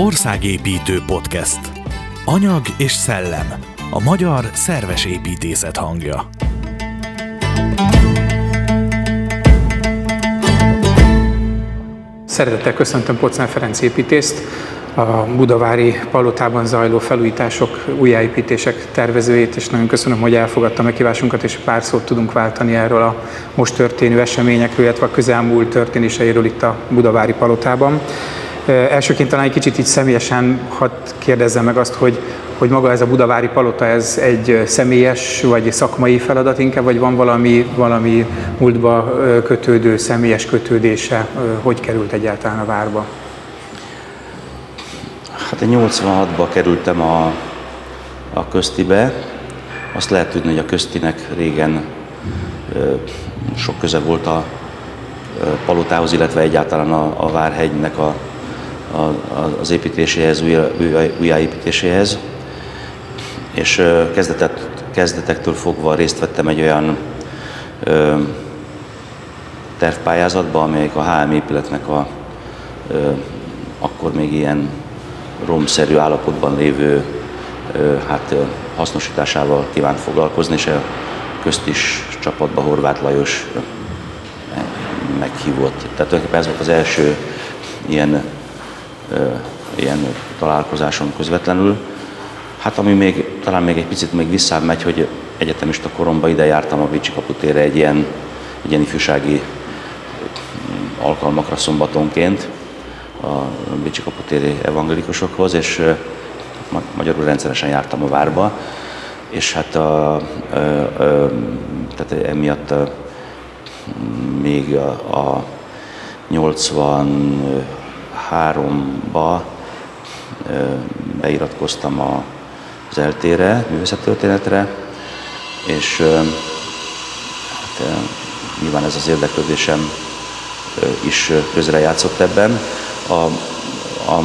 Országépítő Podcast. Anyag és szellem. A magyar szerves építészet hangja. Szeretettel köszöntöm Pocnál Ferenc építészt, a Budavári palotában zajló felújítások, újjáépítések tervezőjét, és nagyon köszönöm, hogy elfogadta meghívásunkat, és pár szót tudunk váltani erről a most történő eseményekről, illetve a közelmúlt történéseiről itt a Budavári palotában. Elsőként talán egy kicsit így személyesen hadd kérdezzem meg azt, hogy, hogy maga ez a Budavári Palota, ez egy személyes vagy szakmai feladat inkább, vagy van valami, valami múltba kötődő, személyes kötődése, hogy került egyáltalán a várba? Hát én 86-ba kerültem a, a köztibe. Azt lehet tudni, hogy a köztinek régen sok köze volt a palotához, illetve egyáltalán a, a Várhegynek a, az építéséhez, újjáépítéséhez. És kezdetet, kezdetektől fogva részt vettem egy olyan ö, tervpályázatba, amelyik a HM épületnek a ö, akkor még ilyen romszerű állapotban lévő ö, hát, hasznosításával kívánt foglalkozni, és a közt is csapatba Horváth Lajos meghívott. Tehát ez volt az első ilyen ilyen találkozáson közvetlenül. Hát ami még, talán még egy picit még visszább megy, hogy egyetemista koromban ide jártam a Bécsi kaputére egy ilyen, egy ilyen ifjúsági mm, alkalmakra szombatonként a Bécsi kaputéri evangélikusokhoz, és magyarul rendszeresen jártam a várba, és hát a, a, a, tehát emiatt a, még a, a 80 2003-ba beiratkoztam az eltére, művészettörténetre, és hát, nyilván ez az érdeklődésem is közrejátszott ebben. A, a,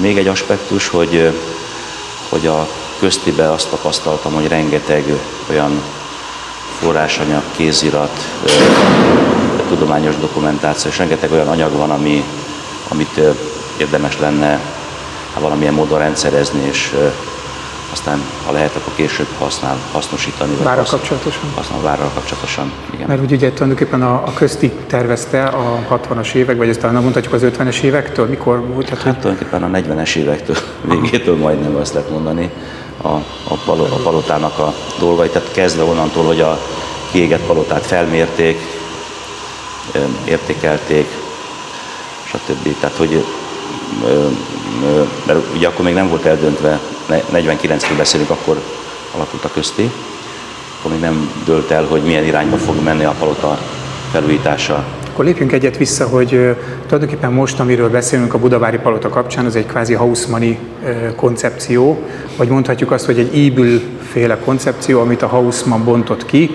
még egy aspektus, hogy, hogy a köztibe azt tapasztaltam, hogy rengeteg olyan forrásanyag, kézirat, tudományos dokumentáció, és rengeteg olyan anyag van, ami, amit érdemes lenne hát valamilyen módon rendszerezni, és aztán, ha lehet, akkor később használ, hasznosítani. Várral kapcsolatosan? Használ várral kapcsolatosan, igen. Mert úgy ugye tulajdonképpen a, a közti tervezte a 60-as évek, vagy ezt talán mondhatjuk az 50-es évektől, mikor volt? Hát, hát tulajdonképpen a 40-es évektől, végétől majdnem azt lehet mondani a, a, palo, a palotának a dolgai. Tehát kezdve onnantól, hogy a kiégett palotát felmérték, értékelték, stb. Tehát, hogy mert ugye akkor még nem volt eldöntve, 49-ről beszélünk, akkor alakult a közti, akkor még nem dölt el, hogy milyen irányba fog menni a palota felújítása. Akkor lépjünk egyet vissza, hogy tulajdonképpen most, amiről beszélünk a Budavári Palota kapcsán, az egy kvázi Hausmanni koncepció, vagy mondhatjuk azt, hogy egy ébül féle koncepció, amit a Hausmann bontott ki,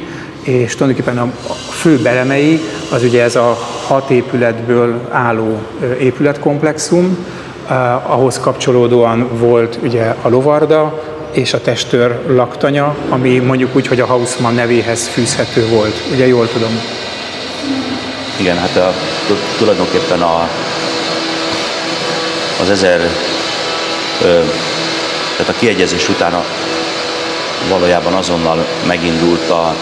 és tulajdonképpen a fő belemei az ugye ez a hat épületből álló épületkomplexum, ahhoz kapcsolódóan volt ugye a lovarda és a testőr laktanya, ami mondjuk úgy, hogy a Hausmann nevéhez fűzhető volt. Ugye jól tudom? Igen, hát a, tulajdonképpen a, az ezer, tehát a kiegyezés után a, valójában azonnal megindult a,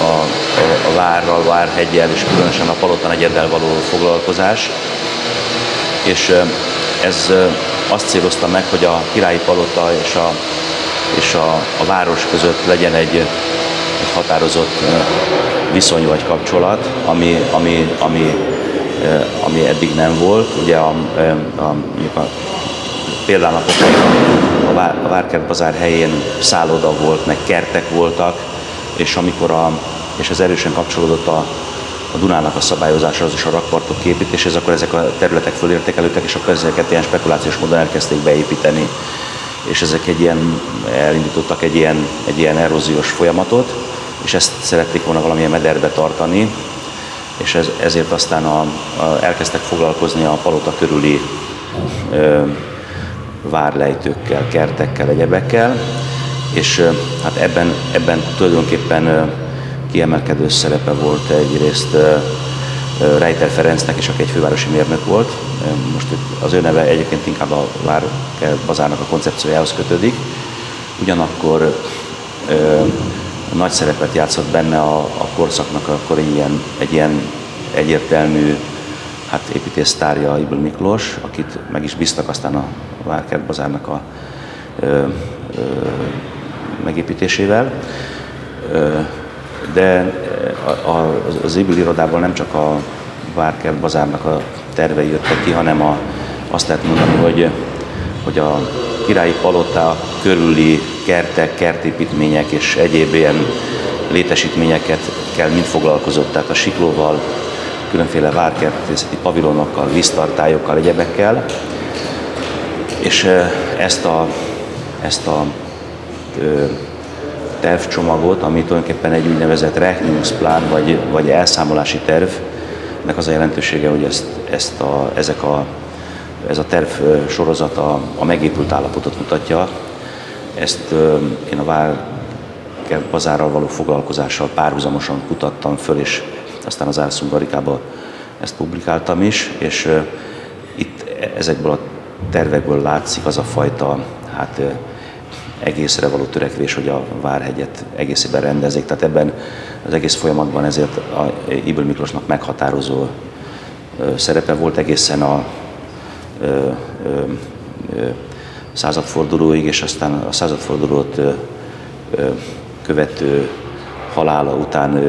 a, a, a várral, várhegyel és különösen a Palota negyeddel való foglalkozás. És ez azt célozta meg, hogy a királyi palota és a, és a, a város között legyen egy, egy határozott viszony vagy kapcsolat, ami, ami, ami, ami eddig nem volt. Ugye a, a, a, a példánapokban a, vár, a Várkert bazár helyén szálloda volt, meg kertek voltak, és amikor a, és ez erősen kapcsolódott a, a Dunának a szabályozása, az is a rakpartok képítéshez, akkor ezek a területek fölértékelődtek, és akkor ezeket ilyen spekulációs módon elkezdték beépíteni. És ezek egy ilyen, elindítottak egy ilyen, egy ilyen eróziós folyamatot, és ezt szerették volna valamilyen mederbe tartani, és ez, ezért aztán a, a, elkezdtek foglalkozni a palota körüli ö, várlejtőkkel, kertekkel, egyebekkel, és hát ebben, ebben tulajdonképpen kiemelkedő szerepe volt egyrészt Reiter Ferencnek, és aki egy fővárosi mérnök volt. Most az ő neve egyébként inkább a Vár bazárnak a koncepciójához kötődik. Ugyanakkor ö, nagy szerepet játszott benne a, a korszaknak akkor ilyen, egy ilyen egyértelmű hát építésztárja Ibl Miklós, akit meg is bíztak aztán a Várkert bazárnak a ö, ö, megépítésével. De az Ibl irodából nem csak a Várkert bazárnak a tervei jöttek ki, hanem a, azt lehet mondani, hogy, hogy a királyi palota körüli kertek, kertépítmények és egyéb ilyen létesítményeket kell mind foglalkozott, tehát a siklóval, különféle várkertészeti pavilonokkal, víztartályokkal, egyebekkel. És ezt a, ezt a tervcsomagot, ami tulajdonképpen egy úgynevezett Rechnungsplan, vagy, vagy elszámolási terv, ennek az a jelentősége, hogy ezt, ezt a, ezek a, ez a terv sorozata a megépült állapotot mutatja. Ezt én a Vár bazárral való foglalkozással párhuzamosan kutattam föl, és aztán az Árszungarikába ezt publikáltam is, és itt ezekből a tervekből látszik az a fajta hát, egészre való törekvés, hogy a Várhegyet egészében rendezik. Tehát ebben az egész folyamatban ezért a Ibl Miklósnak meghatározó szerepe volt egészen a ö, ö, ö, századfordulóig, és aztán a századfordulót követő halála után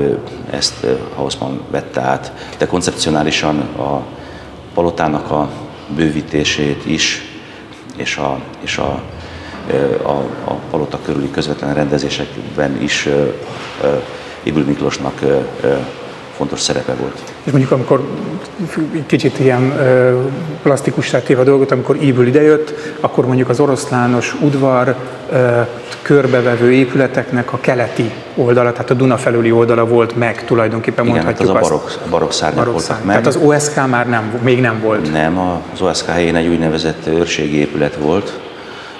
ezt Hausmann vette át. De koncepcionálisan a palotának a bővítését is, és a, és a, a, a palota körüli közvetlen rendezésekben is Ibül Miklósnak fontos szerepe volt. És mondjuk amikor kicsit ilyen plastikussá téve a dolgot, amikor Ibül idejött, akkor mondjuk az oroszlános udvar körbevevő épületeknek a keleti oldala, tehát a Duna felüli oldala volt meg tulajdonképpen Igen, mondhatjuk hát az a barok, barok szárnyak barok voltak szárny. meg. Tehát az OSK már nem, még nem volt. Nem, az OSK helyén egy úgynevezett őrségi épület volt,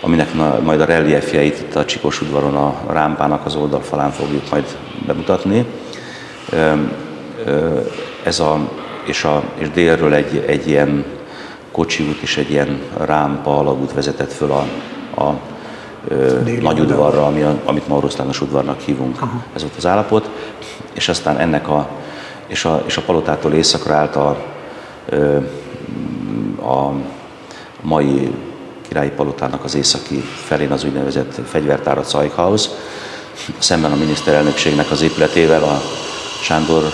aminek majd a reliefjeit itt a Csikos udvaron a rámpának az oldalfalán fogjuk majd bemutatni. Ez a, és, a, és délről egy, egy ilyen kocsi út és egy ilyen rámpa alagút vezetett föl a, a nagy udvarra, ami amit ma oroszlános udvarnak hívunk. Aha. Ez volt az állapot. És aztán ennek a, és a, és a palotától északra állt a, a mai királyi palotának az északi felén az úgynevezett fegyvertár a Zeughaus, szemben a miniszterelnökségnek az épületével, a Sándor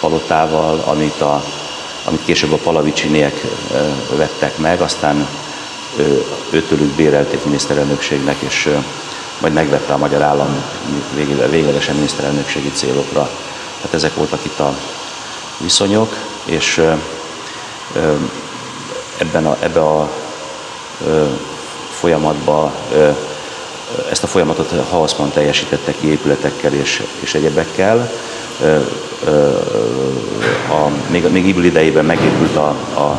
palotával, amit, a, amit később a palavicsinék vettek meg, aztán őtőlük bérelték miniszterelnökségnek, és majd megvette a magyar állam véglegesen miniszterelnökségi célokra. Tehát ezek voltak itt a viszonyok, és ebben a, ebbe a folyamatban ezt a folyamatot Hausmann teljesítette ki épületekkel és, és egyebekkel. A, még, még Ibl idejében megépült a, a,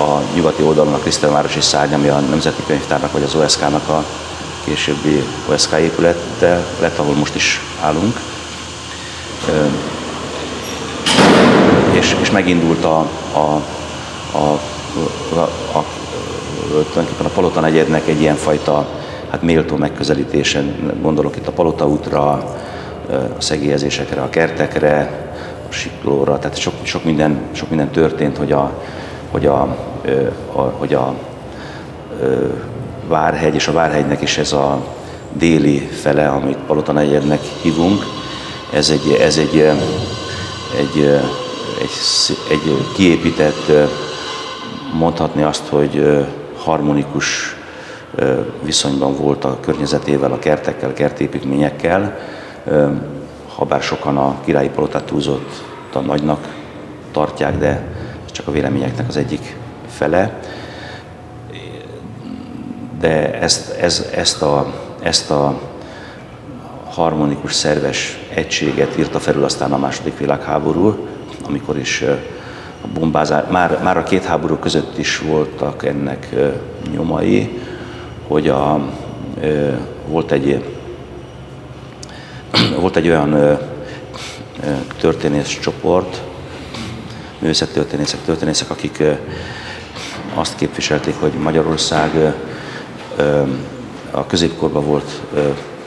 a nyugati oldalon a Krisztelvárosi szárny, ami a Nemzeti Könyvtárnak vagy az OSK-nak a későbbi OSK épülete lett, ahol most is állunk. És, és megindult a, a, a, a, a tulajdonképpen a Palota negyednek egy ilyenfajta hát méltó megközelítésen, gondolok itt a Palota útra, a szegélyezésekre, a kertekre, a siklóra, tehát sok, sok, minden, sok minden történt, hogy a, hogy a, a, hogy a, Várhegy és a Várhegynek is ez a déli fele, amit Palota negyednek hívunk, ez egy, ez egy, egy, egy, egy kiépített, mondhatni azt, hogy harmonikus viszonyban volt a környezetével, a kertekkel, kertépítményekkel, habár sokan a királyi palotát túlzott a nagynak tartják, de ez csak a véleményeknek az egyik fele. De ezt, ez, ezt, a, ezt a harmonikus, szerves egységet írta felül aztán a második világháború, amikor is a bombázás, már, már a két háború között is voltak ennek nyomai, hogy a, volt egy volt egy olyan történész csoport, művészettörténészek, történészek, akik azt képviselték, hogy Magyarország a középkorban volt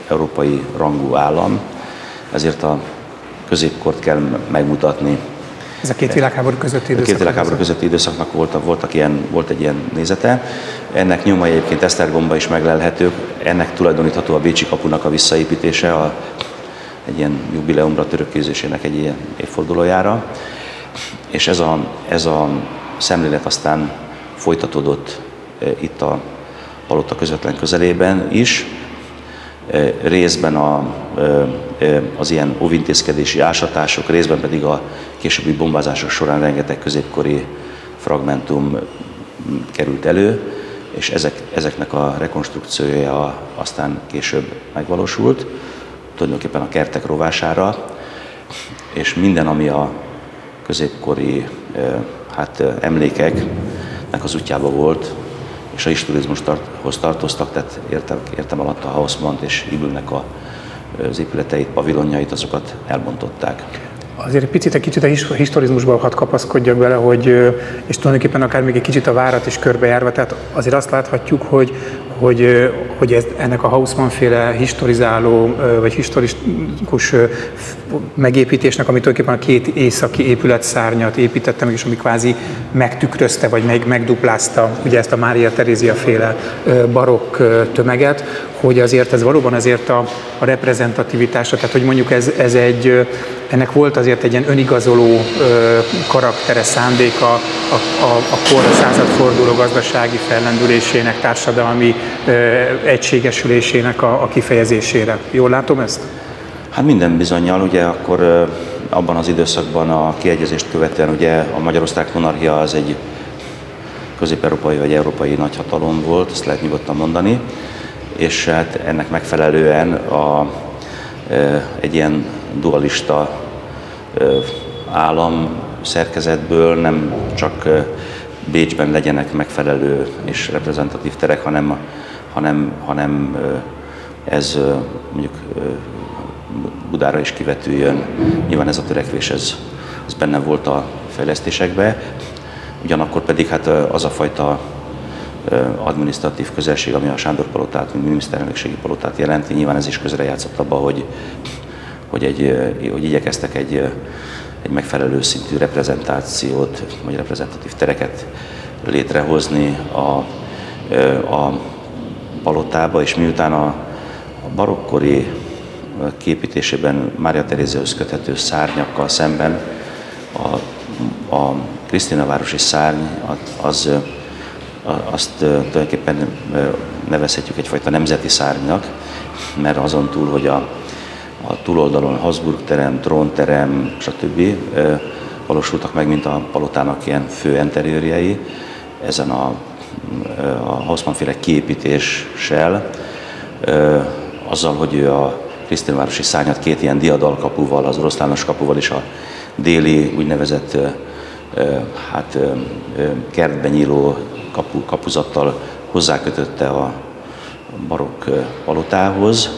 európai rangú állam, ezért a középkort kell megmutatni. Ez a két világháború közötti időszak. A két világháború közötti időszaknak voltak, voltak ilyen, volt egy ilyen nézete. Ennek nyomai egyébként Esztergomba is meglelhetők. Ennek tulajdonítható a Bécsi kapunak a visszaépítése, a, egy ilyen jubileumra törökkézésének egy ilyen évfordulójára. És ez a, ez a szemlélet aztán folytatódott e, itt a palota közvetlen közelében is, e, részben a, e, az ilyen óvintézkedési ásatások, részben pedig a későbbi bombázások során rengeteg középkori fragmentum került elő, és ezek, ezeknek a rekonstrukciója aztán később megvalósult, tulajdonképpen a kertek rovására, és minden, ami a középkori hát, emlékeknek az útjába volt, és a historizmushoz tartoztak, tehát értem, értem alatt a Hausmann és Ibülnek a, az épületeit, pavilonjait, azokat elbontották. Azért picit, egy kicsit a historizmusban hadd kapaszkodjak bele, hogy, és tulajdonképpen akár még egy kicsit a várat is körbejárva, tehát azért azt láthatjuk, hogy, hogy, hogy ez, ennek a Hausmann féle historizáló, vagy historikus megépítésnek, ami tulajdonképpen a két északi épületszárnyat építette meg, és ami kvázi megtükrözte, vagy meg, megduplázta ugye ezt a Mária Terézia féle barokk tömeget, hogy azért ez valóban azért a, a reprezentativitása, tehát hogy mondjuk ez, ez egy, ennek volt azért egy ilyen önigazoló karaktere, szándéka a, a, a kor a századforduló gazdasági fellendülésének, társadalmi egységesülésének a, a kifejezésére. Jól látom ezt? Hát minden bizonyal, ugye akkor abban az időszakban a kiegyezést követően ugye a Magyarország monarchia az egy közép-európai vagy európai nagyhatalom volt, ezt lehet nyugodtan mondani, és hát ennek megfelelően a, egy ilyen dualista állam szerkezetből nem csak Bécsben legyenek megfelelő és reprezentatív terek, hanem, hanem, hanem ez mondjuk Budára is kivetüljön. Nyilván ez a törekvés, ez, ez benne volt a fejlesztésekben. Ugyanakkor pedig hát az a fajta administratív közelség, ami a Sándor palotát, mint miniszterelnökségi palotát jelenti, nyilván ez is közrejátszott abba, hogy, hogy, egy, hogy igyekeztek egy, egy megfelelő szintű reprezentációt, vagy reprezentatív tereket létrehozni a, a palotába, és miután a, a barokkori képítésében Mária Teréziahoz köthető szárnyakkal szemben a, a Krisztina városi szárny az azt tulajdonképpen nevezhetjük egyfajta nemzeti szárnynak, mert azon túl, hogy a, a túloldalon Habsburg terem, trónterem, stb. valósultak meg, mint a palotának ilyen fő enteriőrjei, ezen a, a Hausmann féle kiépítéssel, azzal, hogy ő a Krisztinvárosi szárnyat két ilyen diadalkapuval, az oroszlános kapuval és a déli úgynevezett hát, kertben nyíló kapu, kapuzattal hozzákötötte a barokk palotához.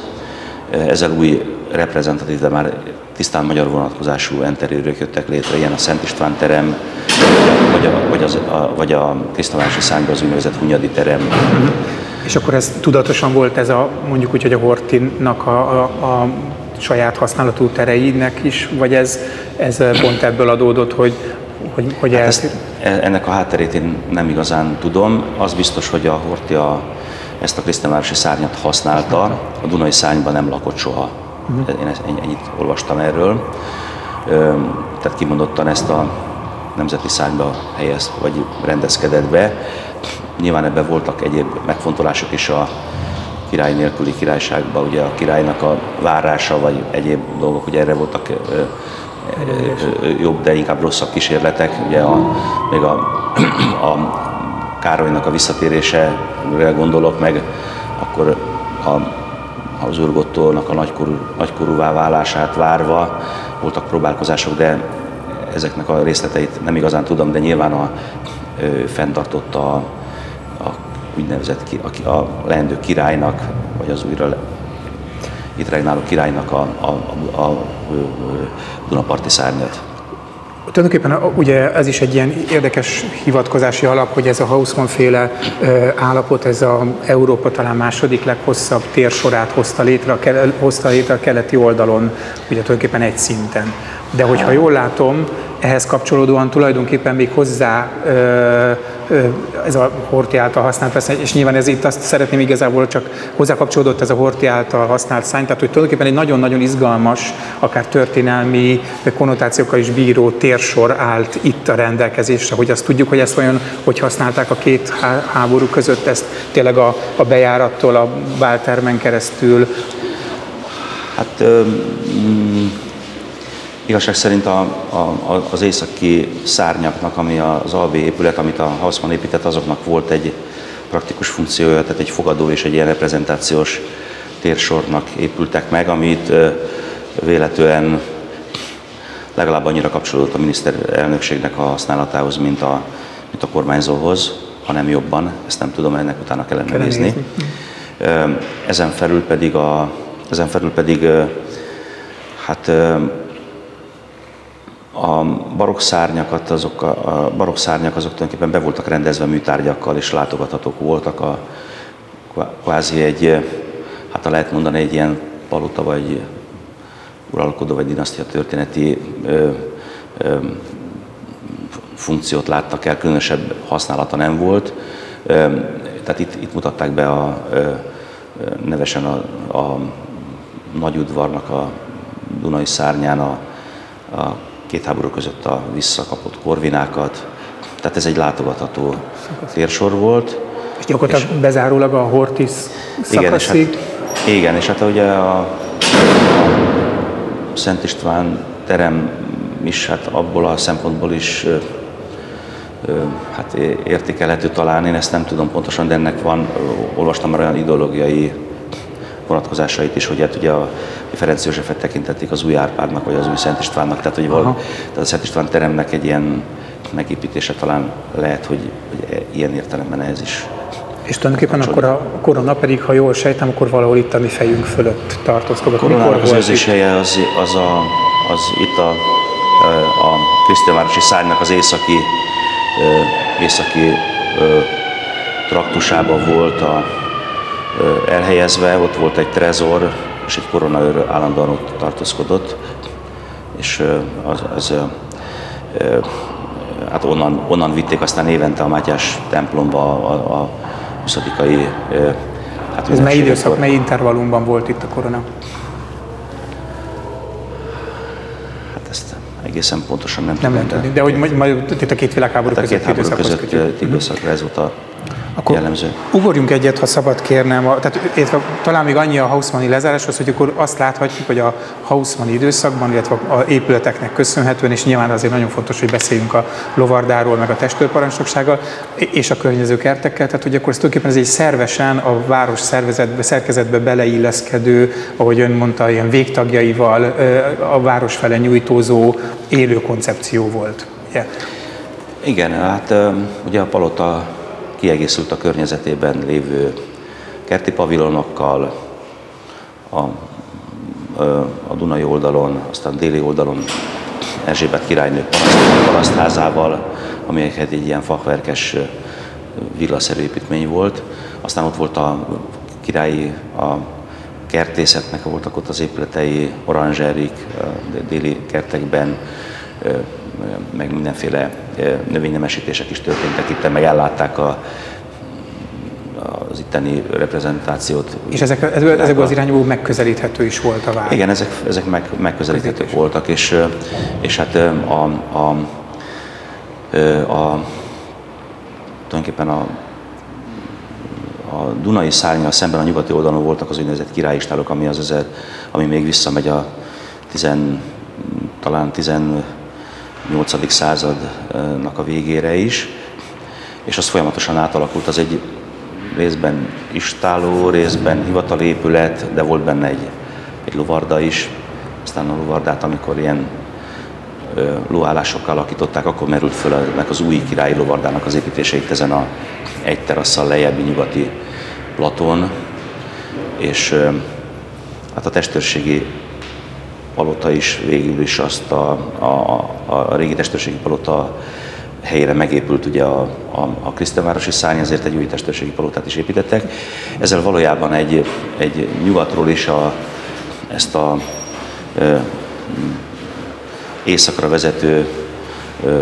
Ezzel új reprezentatív, de már tisztán magyar vonatkozású enteriőrök jöttek létre, ilyen a Szent István terem, vagy a, vagy, az, a, vagy a szányban az úgynevezett Hunyadi terem. És akkor ez tudatosan volt ez a, mondjuk úgy, hogy a Hortinnak a, a, a saját használatú tereinek is, vagy ez, ez pont ebből adódott, hogy hogy, hogy hát ezt, e, ennek a hátterét én nem igazán tudom. Az biztos, hogy a Hortia ezt a Krisztánvárosi szárnyat használta, a Dunai szárnyban nem lakott soha. Uh-huh. Én ennyit olvastam erről. Tehát kimondottan ezt a nemzeti szárnyba helyez, vagy rendezkedett be. Nyilván ebben voltak egyéb megfontolások is a király nélküli királyságban, ugye a királynak a várása, vagy egyéb dolgok, ugye erre voltak jobb, de inkább rosszabb kísérletek. Ugye a, még a, a Károlynak a visszatérésére gondolok meg, akkor a az Urgottolnak a nagykorú, nagykorúvá válását várva voltak próbálkozások, de ezeknek a részleteit nem igazán tudom, de nyilván a, ő fenntartotta a, a úgynevezett a, a leendő királynak, vagy az újra itt regnáló királynak a, a, a, a Dunaparti szárnyat. Tulajdonképpen ugye ez is egy ilyen érdekes hivatkozási alap, hogy ez a Hausmann féle állapot, ez a Európa talán második leghosszabb térsorát hozta létre, hozta létre a keleti oldalon, ugye tulajdonképpen egy szinten. De hogyha jól látom, ehhez kapcsolódóan tulajdonképpen még hozzá ez a Horti által használt és nyilván ez itt azt szeretném igazából csak hozzá kapcsolódott ez a Horti által használt szány, tehát hogy tulajdonképpen egy nagyon-nagyon izgalmas, akár történelmi konnotációkkal is bíró térsor állt itt a rendelkezésre, hogy azt tudjuk, hogy ezt olyan, hogy használták a két háború között ezt tényleg a, a bejárattól a Báltermen keresztül. Hát mm, Igazság szerint a, a, az északi szárnyaknak, ami az alvé épület, amit a Hausmann épített, azoknak volt egy praktikus funkciója, tehát egy fogadó és egy ilyen reprezentációs térsornak épültek meg, amit véletlenül legalább annyira kapcsolódott a miniszterelnökségnek a használatához, mint a, mint a kormányzóhoz, hanem jobban, ezt nem tudom, ennek utána kellene, kellene nézni. nézni. Ezen felül pedig, a, ezen felül pedig hát a barokk azok a, a barokk szárnyak azok tulajdonképpen be voltak rendezve műtárgyakkal, és látogathatók voltak a kvázi egy, hát ha lehet mondani, egy ilyen palota vagy uralkodó vagy dinasztia történeti ö, ö, funkciót láttak el, különösebb használata nem volt. Ö, tehát itt, itt mutatták be a, ö, nevesen a, a nagyudvarnak a Dunai szárnyán a, a két háború között a visszakapott korvinákat, tehát ez egy látogatható térsor volt. És gyakorlatilag és, bezárólag a Hortis igen, és hát, igen, és hát ugye a, a Szent István terem is hát abból a szempontból is hát értékelhető talán, én ezt nem tudom pontosan, de ennek van, olvastam már olyan ideológiai vonatkozásait is, hogy hát ugye a Ferenc Józsefet tekintették az új Árpádnak, vagy az új Szent Istvánnak, tehát, hogy valami, tehát a Szent István teremnek egy ilyen megépítése talán lehet, hogy, hogy e- ilyen értelemben ez is és tulajdonképpen akkor a korona pedig, ha jól sejtem, akkor valahol itt a mi fejünk fölött tartózkodott. A koronának az őzéshelye az, az, a, az itt a, a Krisztiánvárosi szárnynak az északi, északi traktusában volt a, elhelyezve, ott volt egy trezor, és egy koronaőr állandóan ott tartózkodott, és az, az hát onnan, onnan vitték aztán évente a Mátyás templomba a, a, a 20 Hát Ez mely időszak, mely intervallumban volt itt a korona? Hát ezt egészen pontosan nem, nem tudom. Nem de hogy majd itt a két világháború hát a két háború között időszakra ez volt a akkor jellemző. Ugorjunk egyet, ha szabad kérnem. Tehát, illetve, talán még annyi a Hausmanni lezáráshoz, hogy akkor azt láthatjuk, hogy a Hausmanni időszakban, illetve a épületeknek köszönhetően, és nyilván azért nagyon fontos, hogy beszéljünk a lovardáról, meg a testőrparancsnoksággal, és a környező kertekkel, tehát hogy akkor ez tulajdonképpen ez egy szervesen a város szervezetbe, szerkezetbe beleilleszkedő, ahogy ön mondta, ilyen végtagjaival a város fele nyújtózó élő koncepció volt. Yeah. Igen, hát ugye a palota kiegészült a környezetében lévő kerti pavilonokkal, a, a Dunai oldalon, aztán déli oldalon Erzsébet királynő parasztházával, amelyeket egy ilyen fachverkes villaszerű építmény volt. Aztán ott volt a királyi, a kertészetnek voltak ott az épületei, oranzserik, déli kertekben, meg mindenféle növénynemesítések is történtek itt, meg ellátták a, az itteni reprezentációt. És ezek, ezek az irányból megközelíthető is volt a város? Igen, ezek, ezek meg, megközelíthetők voltak, és, és hát a, a, a, tulajdonképpen a, a Dunai szárnyal szemben a nyugati oldalon voltak az úgynevezett királyistálok, ami, az ezer, ami még visszamegy a tizen, talán 8. századnak a végére is, és az folyamatosan átalakult. Az egy részben istáló, részben hivatalépület, de volt benne egy, egy lovarda is. Aztán a lovardát, amikor ilyen lóállásokkal alakították, akkor merült föl ennek az új királyi lovardának az építése itt ezen a egy terasszal lejjebbi nyugati platón, és hát a testőrségi palota is végül is azt a, a, a régi testőrségi palota helyére megépült ugye a, a, a Krisztánvárosi szárny, ezért egy új testőrségi palotát is építettek. Ezzel valójában egy, egy nyugatról is a, ezt a e, északra vezető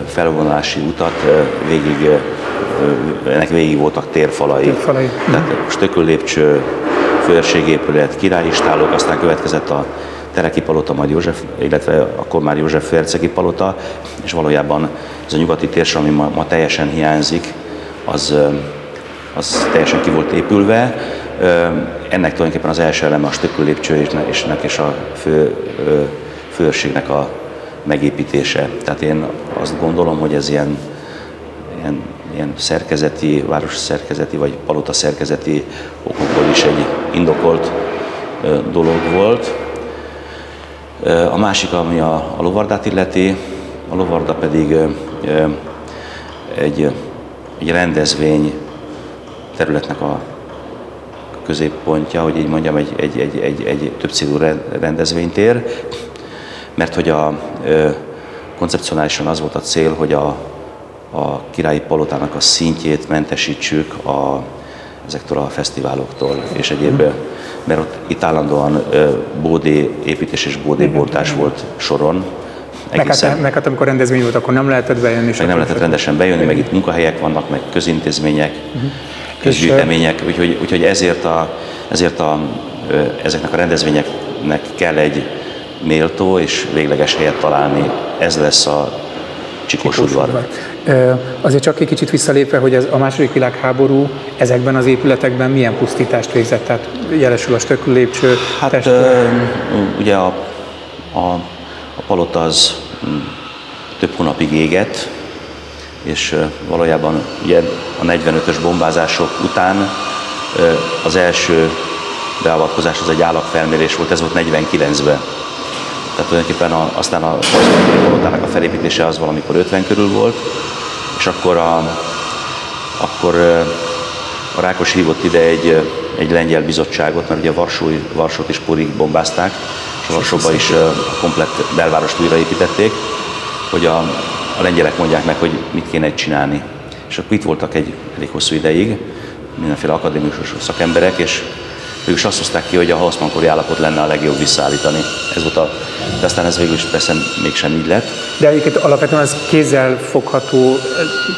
felvonulási utat végig, ennek végig voltak térfalai. térfalai. Tehát stököl lépcső, főrségépület, királyistálók, aztán következett a Tereki palota, majd József, illetve akkor már József Fercegi palota, és valójában ez a nyugati térség, ami ma, ma teljesen hiányzik, az, az teljesen ki volt épülve. Ennek tulajdonképpen az első eleme a stökül lépcső és a fő, főrségnek a megépítése. Tehát én azt gondolom, hogy ez ilyen, ilyen, ilyen szerkezeti, város szerkezeti vagy palota szerkezeti okokból is egy indokolt dolog volt. A másik, ami a, a lovardát illeti, a lovarda pedig egy, egy rendezvény területnek a középpontja, hogy így mondjam, egy, egy, egy, egy, egy többcélú rendezvénytér, mert hogy a koncepcionálisan az volt a cél, hogy a, a királyi palotának a szintjét mentesítsük a, ezektől a fesztiváloktól és egyéb, mert ott itt állandóan bódé építés és bódé bontás volt soron, meg hát, meg hát amikor rendezvény volt, akkor nem lehetett bejönni. Meg nem lehetett rendesen bejönni, meg itt munkahelyek vannak, meg közintézmények, uh-huh. közgyűjtemények, úgyhogy, úgyhogy ezért, a, ezért a, ezeknek a rendezvényeknek kell egy méltó és végleges helyet találni. Ez lesz a csikós udvar. Azért csak egy kicsit visszalépve, hogy ez a második világháború ezekben az épületekben milyen pusztítást végzett? Tehát jelesül a stökül lépcső, Hát testő. ugye a, a, a palota az hm, több hónapig égett, és valójában ugye a 45-ös bombázások után az első beavatkozás az egy állagfelmérés volt, ez volt 49-ben tehát tulajdonképpen a, aztán a palotának a felépítése az valamikor 50 körül volt, és akkor a, akkor a Rákos hívott ide egy, egy lengyel bizottságot, mert ugye Varsói, Varsót is porig bombázták, és Varsóba is a komplett belvárost újraépítették, hogy a, a lengyelek mondják meg, hogy mit kéne csinálni. És akkor itt voltak egy elég hosszú ideig, mindenféle akadémikus szakemberek, és ők is azt hozták ki, hogy a Hausmann-kori állapot lenne a legjobb visszaállítani. Ez volt a, de aztán ez végül is persze mégsem így lett. De egyébként alapvetően az kézzel fogható,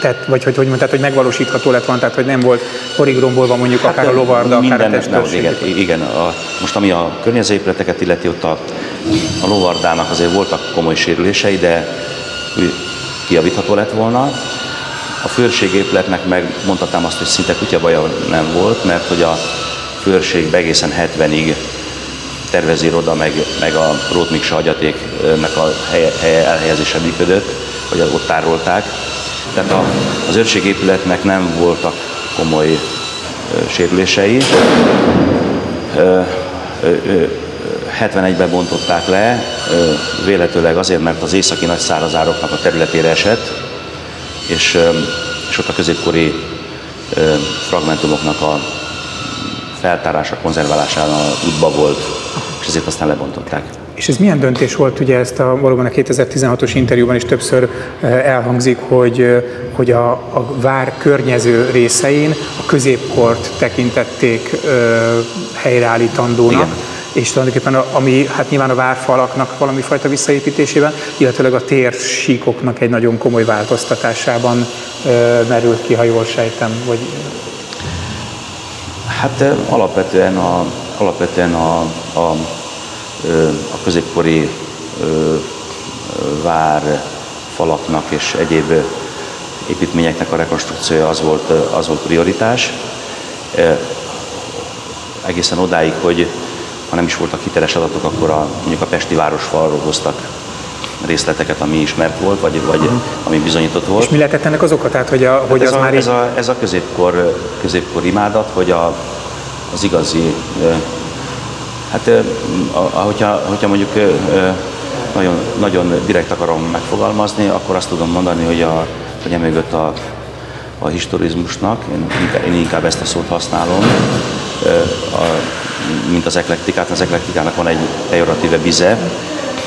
tehát, vagy hogy, hogy mondtad, hogy megvalósítható lett van, tehát hogy nem volt porigrombolva mondjuk hát akár a lovarda, akár a testőrség. Igen, igen a, most ami a környező épületeket illeti, ott a, a lovardának azért voltak komoly sérülései, de kiavítható lett volna. A főrségépületnek meg mondhatnám azt, hogy szinte kutyabaja nem volt, mert hogy a főrségbe egészen 70-ig tervezi oda, meg, meg a Rótmiksa hagyatéknek a helye, helye elhelyezése működött, hogy ott tárolták. Tehát a, az őrségépületnek nem voltak komoly ö, sérülései. 71-ben bontották le, ö, véletőleg azért, mert az északi nagy szárazároknak a területére esett, és, ö, és ott a középkori fragmentumoknak a feltárása, konzerválására útba volt, és ezért aztán lebontották. És ez milyen döntés volt, ugye ezt a, valóban a 2016-os interjúban is többször eh, elhangzik, hogy, eh, hogy a, a vár környező részein a középkort tekintették ö, eh, helyreállítandónak. Igen és tulajdonképpen ami hát nyilván a várfalaknak valami fajta visszaépítésében, illetőleg a térsíkoknak egy nagyon komoly változtatásában ö, merült ki, ha jól sejtem, vagy Hát alapvetően a, alapvetően a, a, a középkori vár falaknak és egyéb építményeknek a rekonstrukciója az volt, az volt prioritás. Egészen odáig, hogy ha nem is voltak hiteles adatok, akkor a, mondjuk a Pesti városfalról hoztak részleteket, ami ismert volt, vagy, vagy uh-huh. ami bizonyított volt. És mi lehetett ennek az oka? Tehát, hogy, a, hogy hát ez az a, már ez, a, ez a középkor, középkor imádat, hogy a, az igazi, hát hogyha, hogyha mondjuk nagyon, nagyon direkt akarom megfogalmazni, akkor azt tudom mondani, hogy a, hogy mögött a, a historizmusnak, én inkább, én inkább ezt a szót használom, a, mint az eklektikát, az eklektikának van egy pejoratíve bize,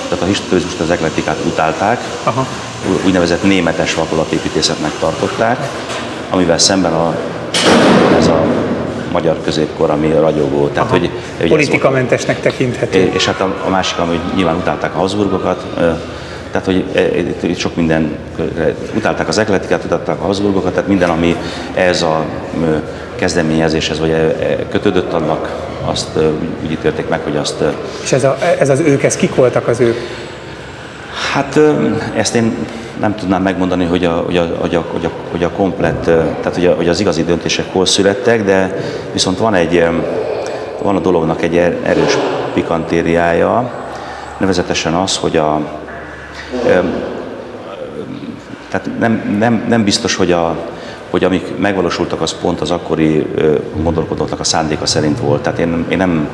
tehát a historizmust, az eklektikát utálták, Aha. úgynevezett németes vakolatépítészetnek tartották, amivel szemben a, ez a magyar középkor, ami ragyogó. Tehát, hogy, hogy Politikamentesnek tekinthető. És hát a, a másik, hogy nyilván utálták a Habsburgokat, tehát, hogy itt sok minden, utálták az ekletikát, utálták a Habsburgokat, tehát minden, ami ez a kezdeményezéshez vagy kötődött, annak azt úgy ítélték meg, hogy azt... És ez, a, ez az ők, ez kik voltak az ők? Hát ezt én nem tudnám megmondani, hogy a, hogy a, hogy a, hogy a, hogy a komplet, tehát hogy, a, hogy az igazi döntések hol születtek, de viszont van egy, van a dolognak egy er, erős pikantériája, nevezetesen az, hogy a, tehát nem, nem, nem biztos, hogy, a, hogy amik megvalósultak, az pont az akkori gondolkodóknak a szándéka szerint volt. Tehát én, én nem,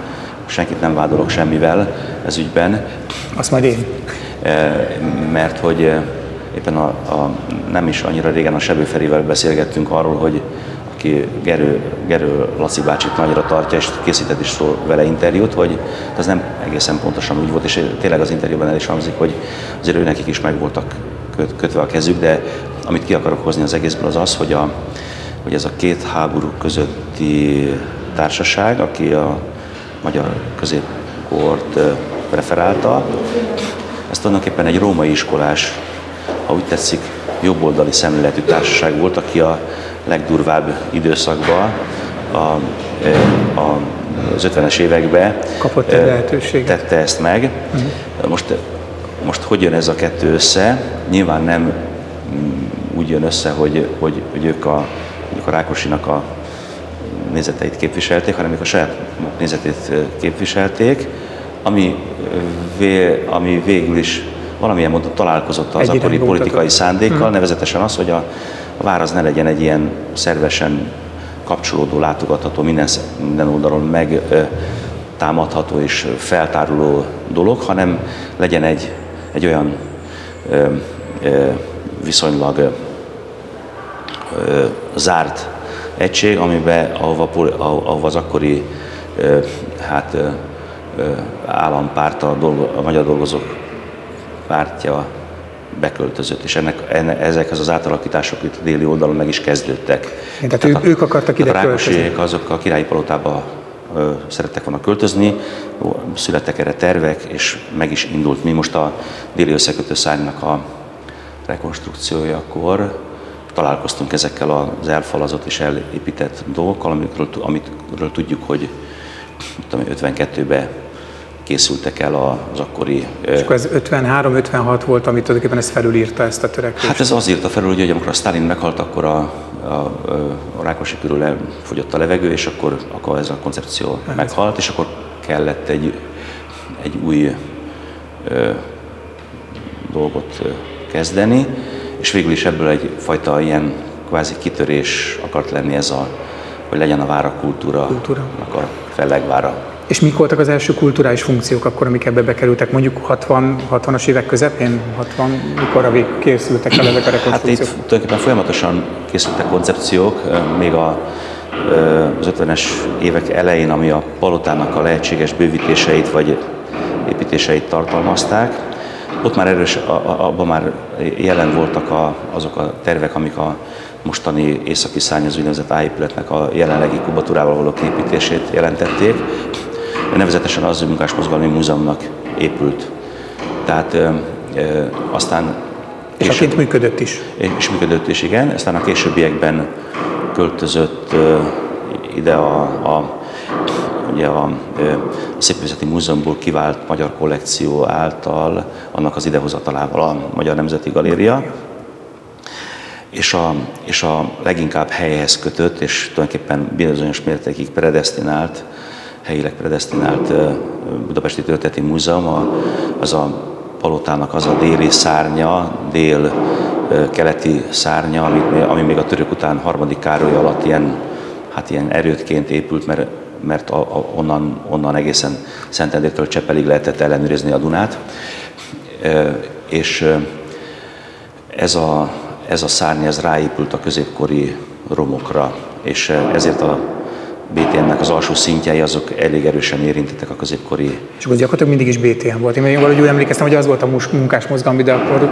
senkit nem vádolok semmivel ez ügyben. Azt majd én. Mert hogy éppen a, a, nem is annyira régen a Sebő Ferivel beszélgettünk arról, hogy aki Gerő, Gerő Laci bácsit nagyra tartja, és készített is szó vele interjút, hogy ez nem egészen pontosan úgy volt, és tényleg az interjúban el is hangzik, hogy azért ő is meg voltak köt, kötve a kezük, de amit ki akarok hozni az egészből az az, hogy, a, hogy ez a két háború közötti társaság, aki a magyar középkort preferálta, ez tulajdonképpen egy római iskolás ha úgy tetszik, jobboldali szemléletű társaság volt, aki a legdurvább időszakban, a, a, az 50-es években Kapott egy lehetőséget. tette ezt meg. Uh-huh. Most, most hogy jön ez a kettő össze? Nyilván nem úgy jön össze, hogy, hogy, hogy ők a, a Rákosinak a nézeteit képviselték, hanem ők a saját nézetét képviselték, ami, vé, ami végül is valamilyen módon találkozott az egy akkori politikai szándékkal, hmm. nevezetesen az, hogy a, vár az ne legyen egy ilyen szervesen kapcsolódó, látogatható, minden, minden oldalon meg támadható és feltáruló dolog, hanem legyen egy, egy olyan ö, ö, viszonylag ö, zárt egység, amiben, ahova, ahova az akkori ö, hát, ö, állampárt, a, dolgo, a magyar dolgozók pártja beköltözött, és ennek, enne, ezek az átalakítások itt déli oldalon meg is kezdődtek. Igen, tehát, tehát ők, a, ők akartak ide költözni. azok a királyi palotába ö, szerettek volna költözni, születtek erre tervek, és meg is indult. Mi most a déli összekötő szárnynak a rekonstrukciójakor találkoztunk ezekkel az elfalazott és elépített dolgokkal, amikről, amikről tudjuk, hogy 52-ben készültek el az akkori... És akkor ez 53-56 volt, amit tulajdonképpen ez felülírta ezt a törekvést? Hát ez az írta felül, hogy amikor a Stalin meghalt, akkor a, a, a Rákosi körül elfogyott a levegő, és akkor, akkor ez a koncepció hát meghalt, és akkor kellett egy, egy új ö, dolgot kezdeni, és végül is ebből egyfajta ilyen kvázi kitörés akart lenni ez a, hogy legyen a vára kultúra, kultúra. a fellegvára és mik voltak az első kulturális funkciók akkor, amik ebbe bekerültek? Mondjuk 60, 60-as évek közepén, 60, mikor készültek el ezek a rekonstrukciók? Hát itt tulajdonképpen folyamatosan készültek koncepciók, még a, az 50-es évek elején, ami a palotának a lehetséges bővítéseit vagy építéseit tartalmazták. Ott már erős, abban már jelen voltak a, azok a tervek, amik a mostani északi szárny, az úgynevezett A a jelenlegi kubatúrával való képítését jelentették nevezetesen az Munkásmozgalmi Múzeumnak épült. Tehát ö, ö, aztán... És aként működött is. És működött is, igen. Aztán a későbbiekben költözött ö, ide a, a ugye a, a Szépművészeti Múzeumból kivált magyar kollekció által, annak az idehozatalával a Magyar Nemzeti Galéria, és a, és a leginkább helyhez kötött, és tulajdonképpen bizonyos mértékig predestinált helyileg predestinált Budapesti Történeti Múzeum, az a palotának az a déli szárnya, dél-keleti szárnya, ami, ami még a török után harmadik Károly alatt ilyen, hát ilyen erődként épült, mert, mert a, a, onnan, onnan egészen Szentendrétől Csepelig lehetett ellenőrizni a Dunát. E, és ez a, ez a szárny ez ráépült a középkori romokra, és ezért a BTN-nek az alsó szintjei azok elég erősen érintettek a középkori. És akkor gyakorlatilag mindig is BTN volt. Én még valahogy úgy emlékeztem, hogy az volt a munkás mozgalmi, de akkor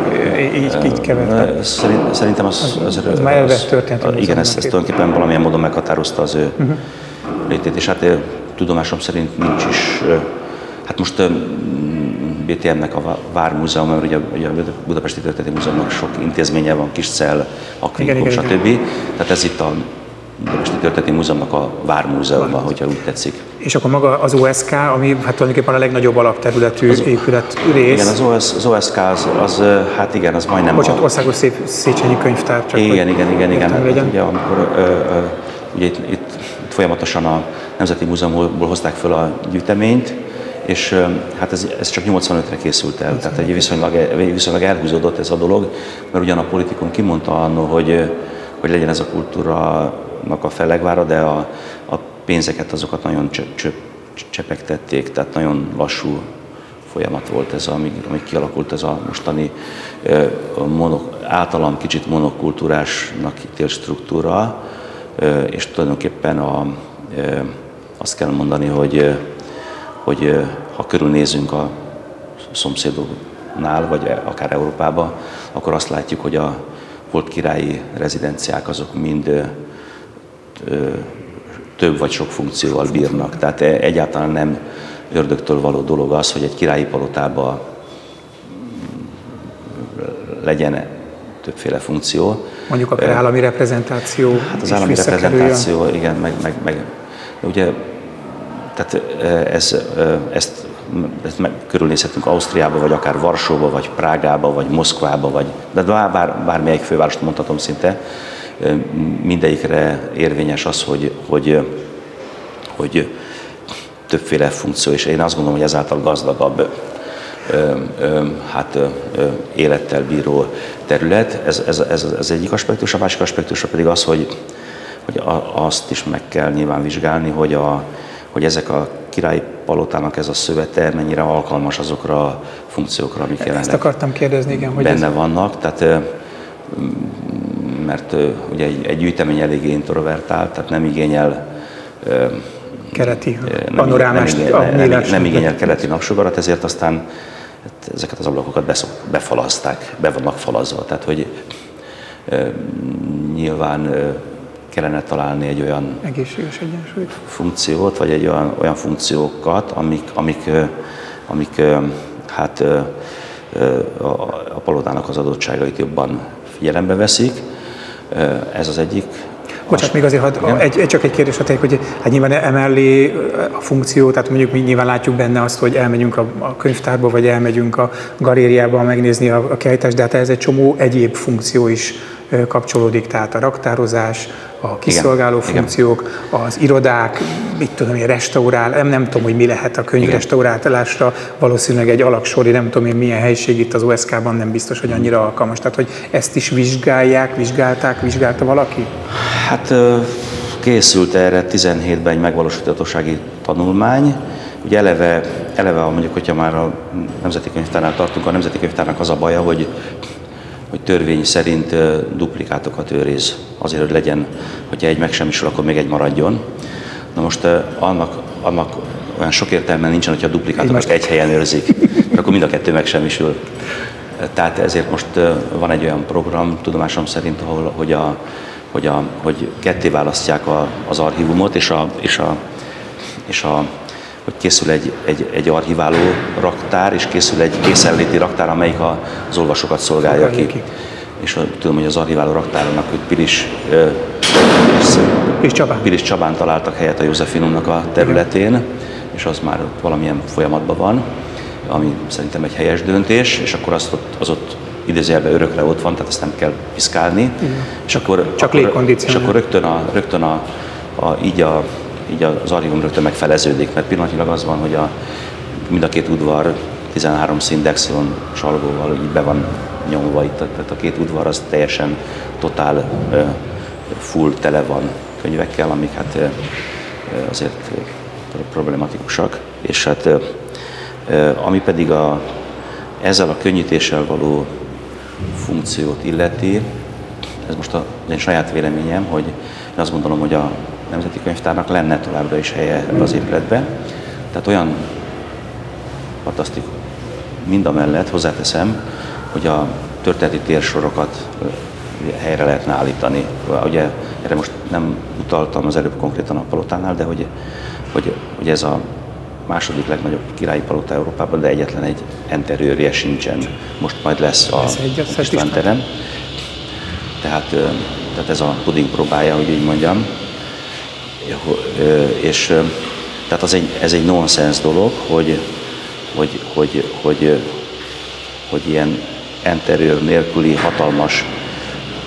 így, így kevertem. Szerint, szerintem az, az, az, az már elvett történt. Igen, ez, ez tulajdonképpen valamilyen módon meghatározta az ő uh-huh. létét, és hát tudomásom szerint nincs is. Hát most BTM-nek a Vármúzeum, mert ugye, ugye a Budapesti Történeti Múzeumnak sok intézménye van, kis cell, akvinikum, stb. Tehát ez itt a Budapesti Történeti Múzeumnak a Vármúzeuma, hogyha úgy tetszik. És akkor maga az OSK, ami hát tulajdonképpen a legnagyobb alapterületű az, épület rész. Igen, az, OS, az OSK az, az, hát igen, az majdnem Bocsánat, a... országos szép Széchenyi könyvtár. Csak igen, igen, igen, igen. Hát, ugye, amikor, ö, ö, ugye itt, itt, itt, folyamatosan a Nemzeti Múzeumból hozták föl a gyűjteményt, és hát ez, ez csak 85-re készült el, tehát egy viszonylag, viszonylag elhúzódott ez a dolog, mert ugyan a politikum kimondta annó, hogy, hogy legyen ez a kultúrának a felegvára, de a, a pénzeket azokat nagyon csöp, csepegtették, tehát nagyon lassú folyamat volt ez, amíg, amíg kialakult ez a mostani monok, általam kicsit monokultúrásnak ítélt struktúra, és tulajdonképpen a, azt kell mondani, hogy hogy ha körülnézünk a szomszédoknál, vagy e, akár Európában, akkor azt látjuk, hogy a volt királyi rezidenciák azok mind több vagy sok funkcióval bírnak. Tehát e, egyáltalán nem ördögtől való dolog az, hogy egy királyi palotában legyen többféle funkció. Mondjuk akár állami reprezentáció. Hát az állami reprezentáció, igen, meg, meg, meg ugye tehát ez, ezt, ezt meg, körülnézhetünk Ausztriába, vagy akár Varsóba, vagy Prágába, vagy Moszkvába, vagy de bár, bármelyik fővárost mondhatom szinte, mindegyikre érvényes az, hogy, hogy, hogy többféle funkció, és én azt gondolom, hogy ezáltal gazdagabb hát élettel bíró terület. Ez, ez, ez, ez egyik aspektus, a másik aspektus pedig az, hogy, hogy azt is meg kell nyilván vizsgálni, hogy a, hogy ezek a királyi palotának ez a szövete mennyire alkalmas azokra a funkciókra, amik jelenleg Ezt akartam kérdezni, igen, hogy benne ez... vannak. Tehát, mert ugye egy, egy gyűjtemény eléggé introvertált, tehát nem igényel keleti panorámást, nem, igényel, nem, nem, nem igényel keleti napsugarat, ezért aztán hát ezeket az ablakokat beszok, befalazták, be vannak falazva. Tehát, hogy nyilván kellene találni egy olyan egészséges egyensúlyt. funkciót, vagy egy olyan, olyan funkciókat, amik, amik, amik hát a, a palotának az adottságait jobban figyelembe veszik. Ez az egyik. Bocsánat, még azért hadd, egy, egy, csak egy kérdés a hogy hát nyilván emellé a funkció, tehát mondjuk mi nyilván látjuk benne azt, hogy elmegyünk a, a könyvtárba, vagy elmegyünk a galériába megnézni a, a kiállítást, de hát ez egy csomó egyéb funkció is kapcsolódik, tehát a raktározás, a kiszolgáló Igen. funkciók, Igen. az irodák, mit tudom én, restaurál, nem, nem tudom, hogy mi lehet a könyv restaurálásra, valószínűleg egy alaksori, nem tudom én milyen helység itt az OSK-ban nem biztos, hogy annyira alkalmas. Tehát, hogy ezt is vizsgálják, vizsgálták, vizsgálta valaki? Hát készült erre 17-ben egy megvalósíthatósági tanulmány, Ugye eleve, eleve mondjuk, hogyha már a Nemzeti Könyvtárnál tartunk, a Nemzeti Könyvtárnak az a baja, hogy hogy törvény szerint duplikátokat őriz, azért, hogy legyen, hogyha egy megsemmisül, akkor még egy maradjon. Na most annak, annak olyan sok értelme nincsen, hogyha a duplikátokat egy helyen őrzik, mert akkor mind a kettő megsemmisül. Tehát ezért most van egy olyan program, tudomásom szerint, ahol, hogy, a, hogy, a, hogy ketté választják a, az archívumot, és a, és a, és a hogy készül egy, egy, egy archiváló raktár, és készül egy készenléti raktár, amelyik az olvasókat szolgálja ki. És tudom, hogy az archiváló raktáronak, hogy Pilis, Pilis, Csabán. Pilis Csabán találtak helyet a Józsefinumnak a területén, Igen. és az már ott valamilyen folyamatban van, ami szerintem egy helyes döntés, és akkor azt ott, az ott idézőjelben örökre ott van, tehát ezt nem kell piszkálni. És akkor, Csak akkor, és akkor rögtön, a, rögtön a, a, így a így az archívum rögtön megfeleződik, mert pillanatilag az van, hogy a, mind a két udvar 13 szindexon salgóval így be van nyomva itt, tehát a két udvar az teljesen totál full tele van könyvekkel, amik hát azért problematikusak, és hát ami pedig a, ezzel a könnyítéssel való funkciót illeti, ez most a, az én saját véleményem, hogy én azt gondolom, hogy a Nemzeti Könyvtárnak lenne továbbra is helye ebbe az épületbe. Tehát olyan fantasztikus, mind a mellett hozzáteszem, hogy a történeti térsorokat helyre lehetne állítani. Ugye erre most nem utaltam az előbb konkrétan a palotánál, de hogy, hogy, hogy ez a második legnagyobb királyi palota Európában, de egyetlen egy enterőrje sincsen. Most majd lesz a István terem. Tehát, tehát ez a puding próbája, hogy így mondjam. És tehát az egy, ez egy nonsens dolog, hogy, hogy, hogy, hogy, hogy ilyen enterőr nélküli hatalmas,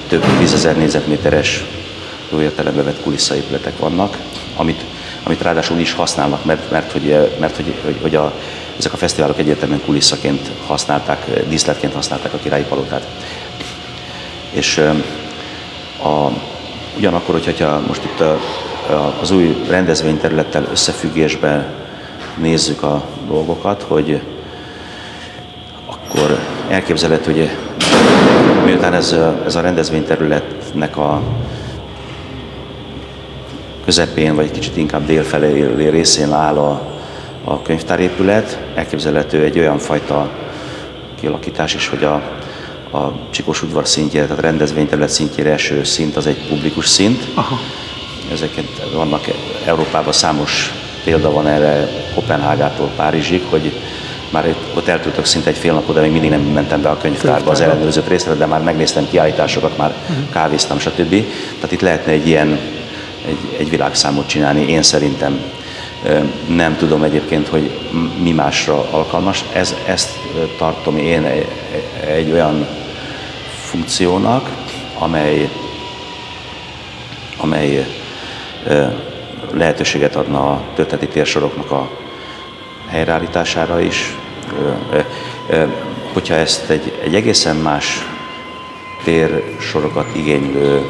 több tízezer négyzetméteres jó értelembe vett kuliszaépületek vannak, amit, amit ráadásul is használnak, mert, mert, hogy, mert hogy, hogy, hogy a, ezek a fesztiválok egyértelműen kuliszaként használták, díszletként használták a királyi palotát. És a, ugyanakkor, hogyha most itt a, az új rendezvényterülettel összefüggésben nézzük a dolgokat, hogy akkor elképzelhető, hogy miután ez, ez a rendezvényterületnek a közepén, vagy kicsit inkább délfelé részén áll a, a könyvtárépület, elképzelhető egy olyan fajta kialakítás is, hogy a, a Csikós udvar szintje, tehát a rendezvényterület szintjére eső szint az egy publikus szint. Aha. Ezeket vannak Európában számos példa van erre Kopenhágától Párizsig, hogy már ott eltöltök szinte egy fél napot, de még mindig nem mentem be a könyvtárba az ellenőrzött részre, de már megnéztem kiállításokat, már uh-huh. kávéztam, stb. Tehát itt lehetne egy ilyen egy, egy világszámot csinálni, én szerintem. Nem tudom egyébként, hogy mi másra alkalmas. Ez, ezt tartom én egy, egy olyan funkciónak, amely, amely lehetőséget adna a történeti térsoroknak a helyreállítására is. Hogyha ezt egy, egy egészen más térsorokat igénylő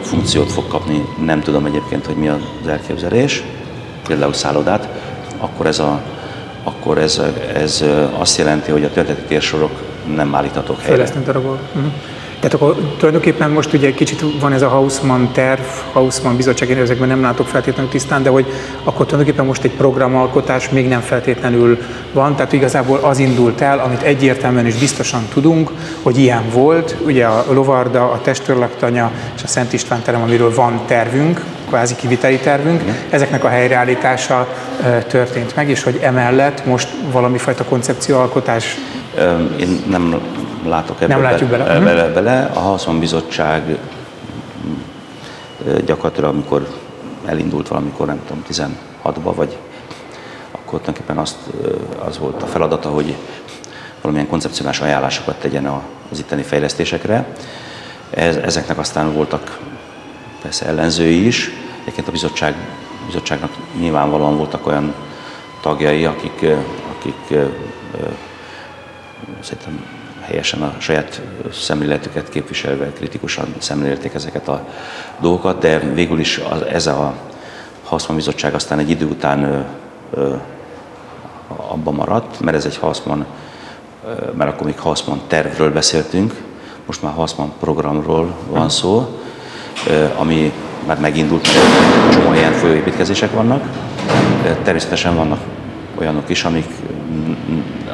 funkciót fog kapni, nem tudom egyébként, hogy mi az elképzelés, például szállodát, akkor ez, a, akkor ez, ez azt jelenti, hogy a történeti térsorok nem állíthatók helyre. Fejleszteni darabol. Uh-huh. Tehát akkor tulajdonképpen most ugye kicsit van ez a Hausmann terv, Hausmann bizottság, én ezekben nem látok feltétlenül tisztán, de hogy akkor tulajdonképpen most egy programalkotás még nem feltétlenül van, tehát igazából az indult el, amit egyértelműen és biztosan tudunk, hogy ilyen volt, ugye a Lovarda, a Testőrlaktanya és a Szent István terem, amiről van tervünk, kvázi kiviteli tervünk, ezeknek a helyreállítása történt meg, és hogy emellett most valami fajta koncepcióalkotás én nem látok ebbe, nem látjuk bele. bele, bele, bele. A Haszon Bizottság gyakorlatilag, amikor elindult valamikor, nem tudom, 16-ba, vagy akkor tulajdonképpen azt, az volt a feladata, hogy valamilyen koncepcionális ajánlásokat tegyen az itteni fejlesztésekre. Ez, ezeknek aztán voltak persze ellenzői is. Egyébként a bizottság, bizottságnak nyilvánvalóan voltak olyan tagjai, akik, akik szerintem helyesen a saját szemléletüket képviselve kritikusan szemlélték ezeket a dolgokat, de végül is az, ez a Haszman Bizottság aztán egy idő után ö, ö, abba maradt, mert ez egy Haszman, mert akkor még Haszman tervről beszéltünk, most már Haszman programról van szó, ami már megindult, mert csomó ilyen folyóépítkezések vannak. Természetesen vannak olyanok is, amik,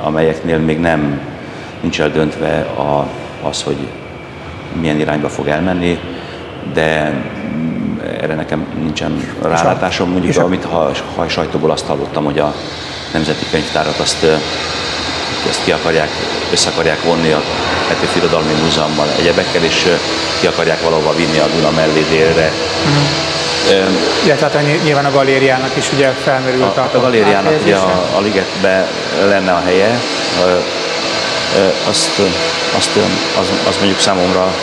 amelyeknél még nem nincs eldöntve a, az, hogy milyen irányba fog elmenni, de erre nekem nincsen rálátásom. Mondjuk, amit ha, ha sajtóból azt hallottam, hogy a Nemzeti Könyvtárat azt, azt ki akarják, össze akarják vonni a Petőfi Irodalmi Múzeummal egyebekkel, és ki akarják valahova vinni a Duna mellé délre. Mm. Ja, tehát nyilván a galériának is ugye felmerült a, a, a galériának ugye a, a ligetbe lenne a helye, azt, azt az, az mondjuk számomra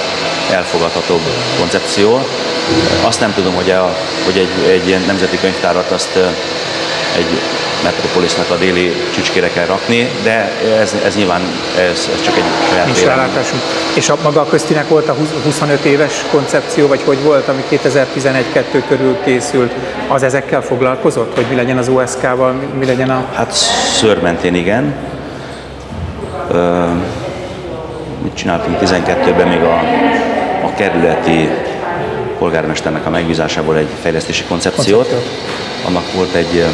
elfogadhatóbb koncepció. Azt nem tudom, hogy, a, hogy egy, egy ilyen nemzeti könyvtárat azt egy metropolisnak a déli csücskére kell rakni, de ez, ez nyilván ez, ez csak egy saját Nincs rálátásunk. És a maga a köztinek volt a 25 éves koncepció, vagy hogy volt, ami 2011-2 körül készült, az ezekkel foglalkozott? Hogy mi legyen az OSK-val, mi legyen a... Hát szörmentén igen mit csináltunk 12-ben még a, a kerületi polgármesternek a megbízásából egy fejlesztési koncepciót. Annak volt egy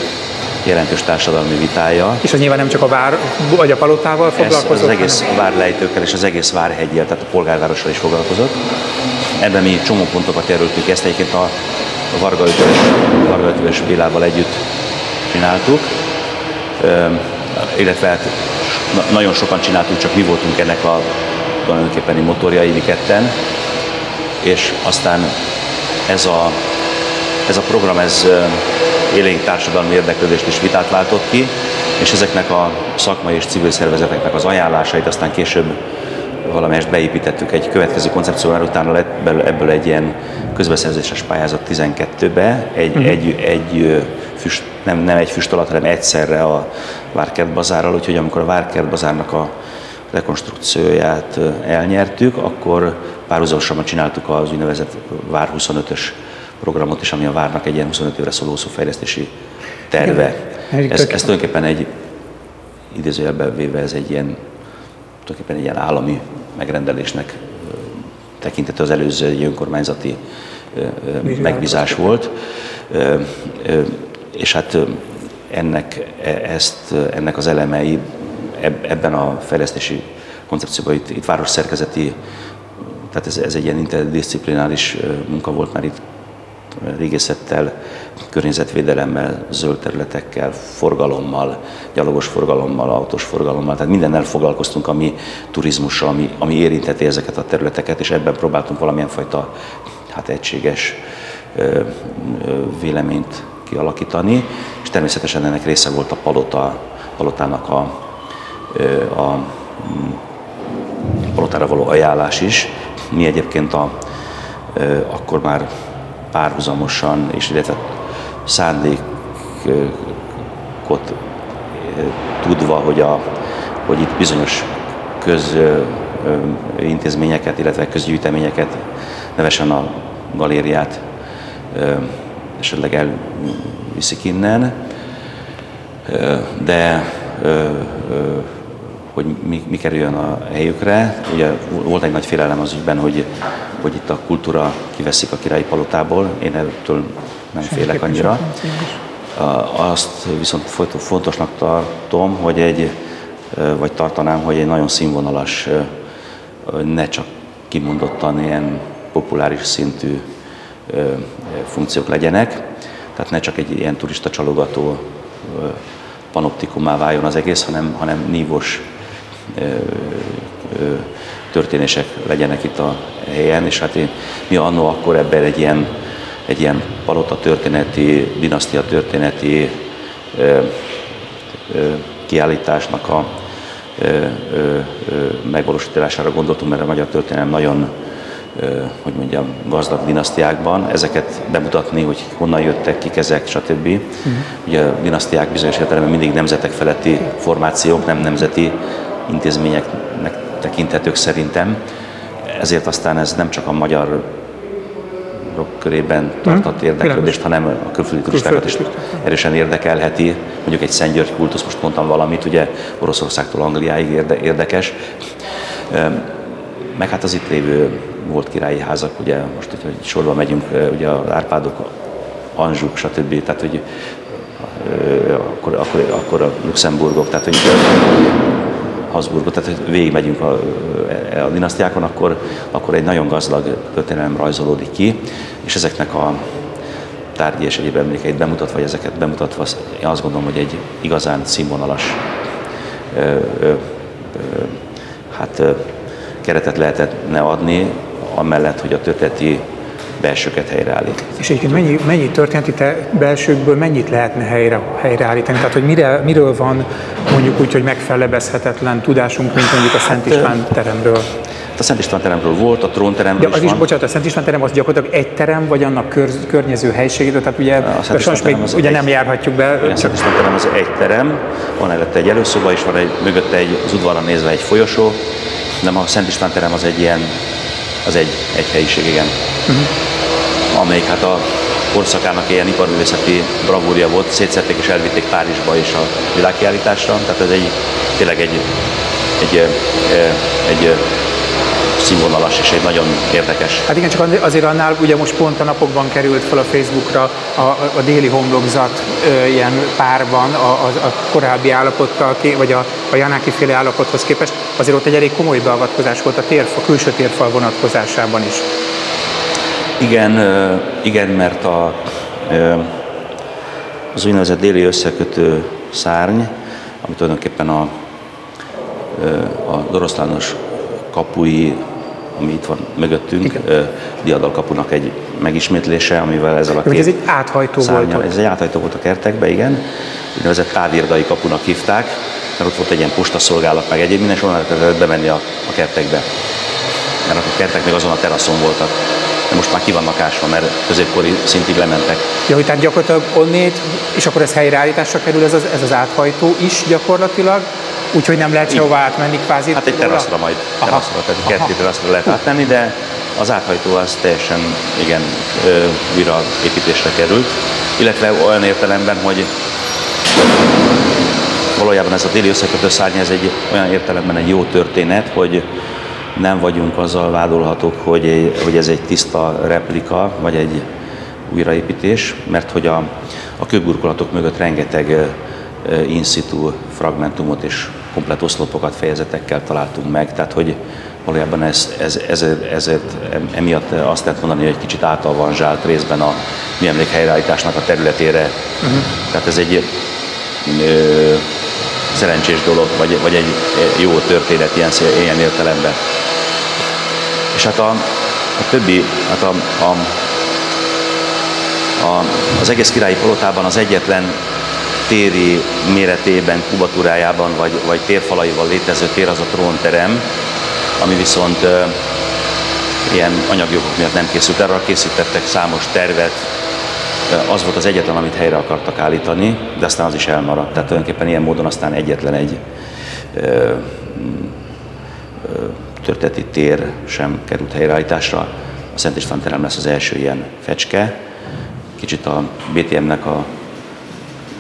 jelentős társadalmi vitája. És az nyilván nem csak a vár, vagy a palotával foglalkozott? Ez, az egész várlejtőkkel és az egész várhegyel, tehát a polgárvárossal is foglalkozott. Ebben mi csomó pontokat jelöltük, ezt egyébként a Varga Ötvös, Varga Ötvös Bélával együtt csináltuk, illetve hát nagyon sokan csináltuk, csak mi voltunk ennek a tulajdonképpeni motorjai, mi ketten, és aztán ez a, ez a program, ez élénk társadalmi érdeklődést és vitát váltott ki, és ezeknek a szakmai és civil szervezeteknek az ajánlásait aztán később valamelyest beépítettük egy következő koncepcióra, utána lett ebből egy ilyen közbeszerzéses pályázat 12-be, egy, uh-huh. egy, egy füst, nem, nem egy füst alatt, hanem egyszerre a Várkert bazárral, úgyhogy amikor a Várkert bazárnak a rekonstrukcióját elnyertük, akkor párhuzamosan csináltuk az úgynevezett Vár 25-ös programot is, ami a Várnak egy ilyen 25 évre szóló fejlesztési terve. Ez, ez tulajdonképpen egy idézőjelben véve ez egy ilyen, tulajdonképpen egy ilyen állami megrendelésnek tekinthető az előző egy önkormányzati megbízás volt. És hát ennek, e, ezt, ennek az elemei ebben a fejlesztési koncepcióban itt, itt városszerkezeti, tehát ez, ez egy ilyen interdisziplináris munka volt már itt régészettel, környezetvédelemmel, zöld területekkel, forgalommal, gyalogos forgalommal, autós forgalommal, tehát mindennel foglalkoztunk, ami turizmussal, ami, ami érintheti ezeket a területeket, és ebben próbáltunk valamilyen fajta hát egységes ö, ö, véleményt kialakítani, és természetesen ennek része volt a palota, palotának a, a, a palotára való ajánlás is. Mi egyébként a, akkor már párhuzamosan, és illetve szándékot tudva, hogy, a, hogy itt bizonyos közintézményeket, illetve közgyűjteményeket, nevesen a galériát esetleg elviszik innen, de hogy mi, mi kerüljön a helyükre. Ugye volt egy nagy félelem az ügyben, hogy, hogy itt a kultúra kiveszik a királyi palotából. Én ettől nem félek annyira. Azt viszont fontosnak tartom, hogy egy, vagy tartanám, hogy egy nagyon színvonalas, ne csak kimondottan ilyen populáris szintű funkciók legyenek, tehát ne csak egy ilyen turista csalogató panoptikumá váljon az egész, hanem, hanem nívos történések legyenek itt a helyen, és hát én, mi annó akkor ebben egy ilyen, egy ilyen palota történeti, dinasztia történeti ö, ö, kiállításnak a ö, ö, ö, megvalósítására gondoltunk, mert a magyar történelem nagyon hogy mondjam, gazdag dinasztiákban, ezeket bemutatni, hogy honnan jöttek, kik ezek, stb. Uh-huh. Ugye a dinasztiák bizonyos értelemben mindig nemzetek feletti formációk, nem nemzeti intézményeknek tekinthetők szerintem. Ezért aztán ez nem csak a magyar körében tartott hmm, érdeklődést, hanem a külföldi turistákat is erősen érdekelheti. Mondjuk egy Szent György kultusz, most mondtam valamit, ugye Oroszországtól Angliáig érde, érdekes. Meg hát az itt lévő volt királyi házak, ugye most, hogy sorba megyünk, ugye az Árpádok, Anzsuk, stb. Tehát, hogy akkor, akkor, akkor a Luxemburgok, tehát hogy Habsburgot, tehát hogy végigmegyünk a, a dinasztiákon, akkor, akkor egy nagyon gazdag történelem rajzolódik ki, és ezeknek a tárgyi és egyéb emlékeit bemutatva, vagy ezeket bemutatva, én azt gondolom, hogy egy igazán színvonalas ö, ö, ö, hát, ö, keretet lehetne adni, amellett, hogy a történeti belsőket helyreállít. És egyébként mennyi, mennyi történeti belsőkből mennyit lehetne helyre, helyreállítani? Tehát, hogy mire, miről van mondjuk úgy, hogy megfelebezhetetlen tudásunk, mint mondjuk a Szent István teremről? A Szent István teremről volt, a trónteremről ja, az is, van. bocsánat, a Szent István terem az gyakorlatilag egy terem, vagy annak kör, környező helységét, tehát ugye, a Szent István még ugye egy, nem járhatjuk be. A Szent István terem az egy terem, van előtte egy előszoba, és van egy, mögötte egy, az udvarra nézve egy folyosó, de a Szent István terem az egy ilyen, az egy, egy helyiség, igen. Uh-huh amelyik hát a korszakának ilyen iparművészeti bravúrja volt, szétszették és elvitték Párizsba is a világkiállításra, tehát ez egy, tényleg egy, egy, egy, egy színvonalas és egy nagyon érdekes. Hát igen, csak azért annál ugye most pont a napokban került fel a Facebookra a, a déli homlokzat ö, ilyen párban a, a, a korábbi állapottal, vagy a, a Janáki féle állapothoz képest, azért ott egy elég komoly beavatkozás volt a, térfa, a külső térfal vonatkozásában is. Igen, igen, mert a, az úgynevezett déli összekötő szárny, ami tulajdonképpen a, a doroszlános kapui, ami itt van mögöttünk, Igen. Diadal kapunak egy megismétlése, amivel ezzel a két ez egy áthajtó szárnya, volt. Ez egy áthajtó volt a kertekbe, igen. Úgynevezett távirdai kapunak hívták, mert ott volt egy ilyen postaszolgálat, meg egyéb minden, és onnan lehetett bemenni a, a kertekbe. Mert a kertek még azon a teraszon voltak. De most már ki vannak ásva, mert középkori szintig lementek. Hogy tehát gyakorlatilag onnét, és akkor ez helyreállításra kerül ez az, ez az áthajtó is gyakorlatilag, úgyhogy nem lehet sehová átmenni kvázi. Hát egy teraszra majd, teraszra, tehát kerti teraszra lehet átmenni, de az áthajtó az teljesen igen újra építésre került, illetve olyan értelemben, hogy valójában ez a déli összekötő szárny, ez egy olyan értelemben egy jó történet, hogy nem vagyunk azzal vádolhatók, hogy, hogy ez egy tiszta replika, vagy egy újraépítés, mert hogy a, a kőburkolatok mögött rengeteg in situ fragmentumot és komplet oszlopokat, fejezetekkel találtunk meg, tehát hogy valójában ez, ez, ez, ezért emiatt azt lehet mondani, hogy egy kicsit átalvanzsált részben a műemlék helyreállításnak a területére. Uh-huh. Tehát ez egy ö, szerencsés dolog, vagy, vagy egy jó történet ilyen, ilyen értelemben. És hát a, a többi, hát a, a, a, az egész királyi palotában az egyetlen téri méretében, kubatúrájában vagy, vagy térfalaival létező tér az a trónterem, ami viszont ö, ilyen anyagjogok miatt nem készült. Erre készítettek számos tervet, az volt az egyetlen, amit helyre akartak állítani, de aztán az is elmaradt. Tehát tulajdonképpen ilyen módon aztán egyetlen egy ö, ö, történeti tér sem került helyreállításra. A Szent István terem lesz az első ilyen fecske. Kicsit a BTM-nek a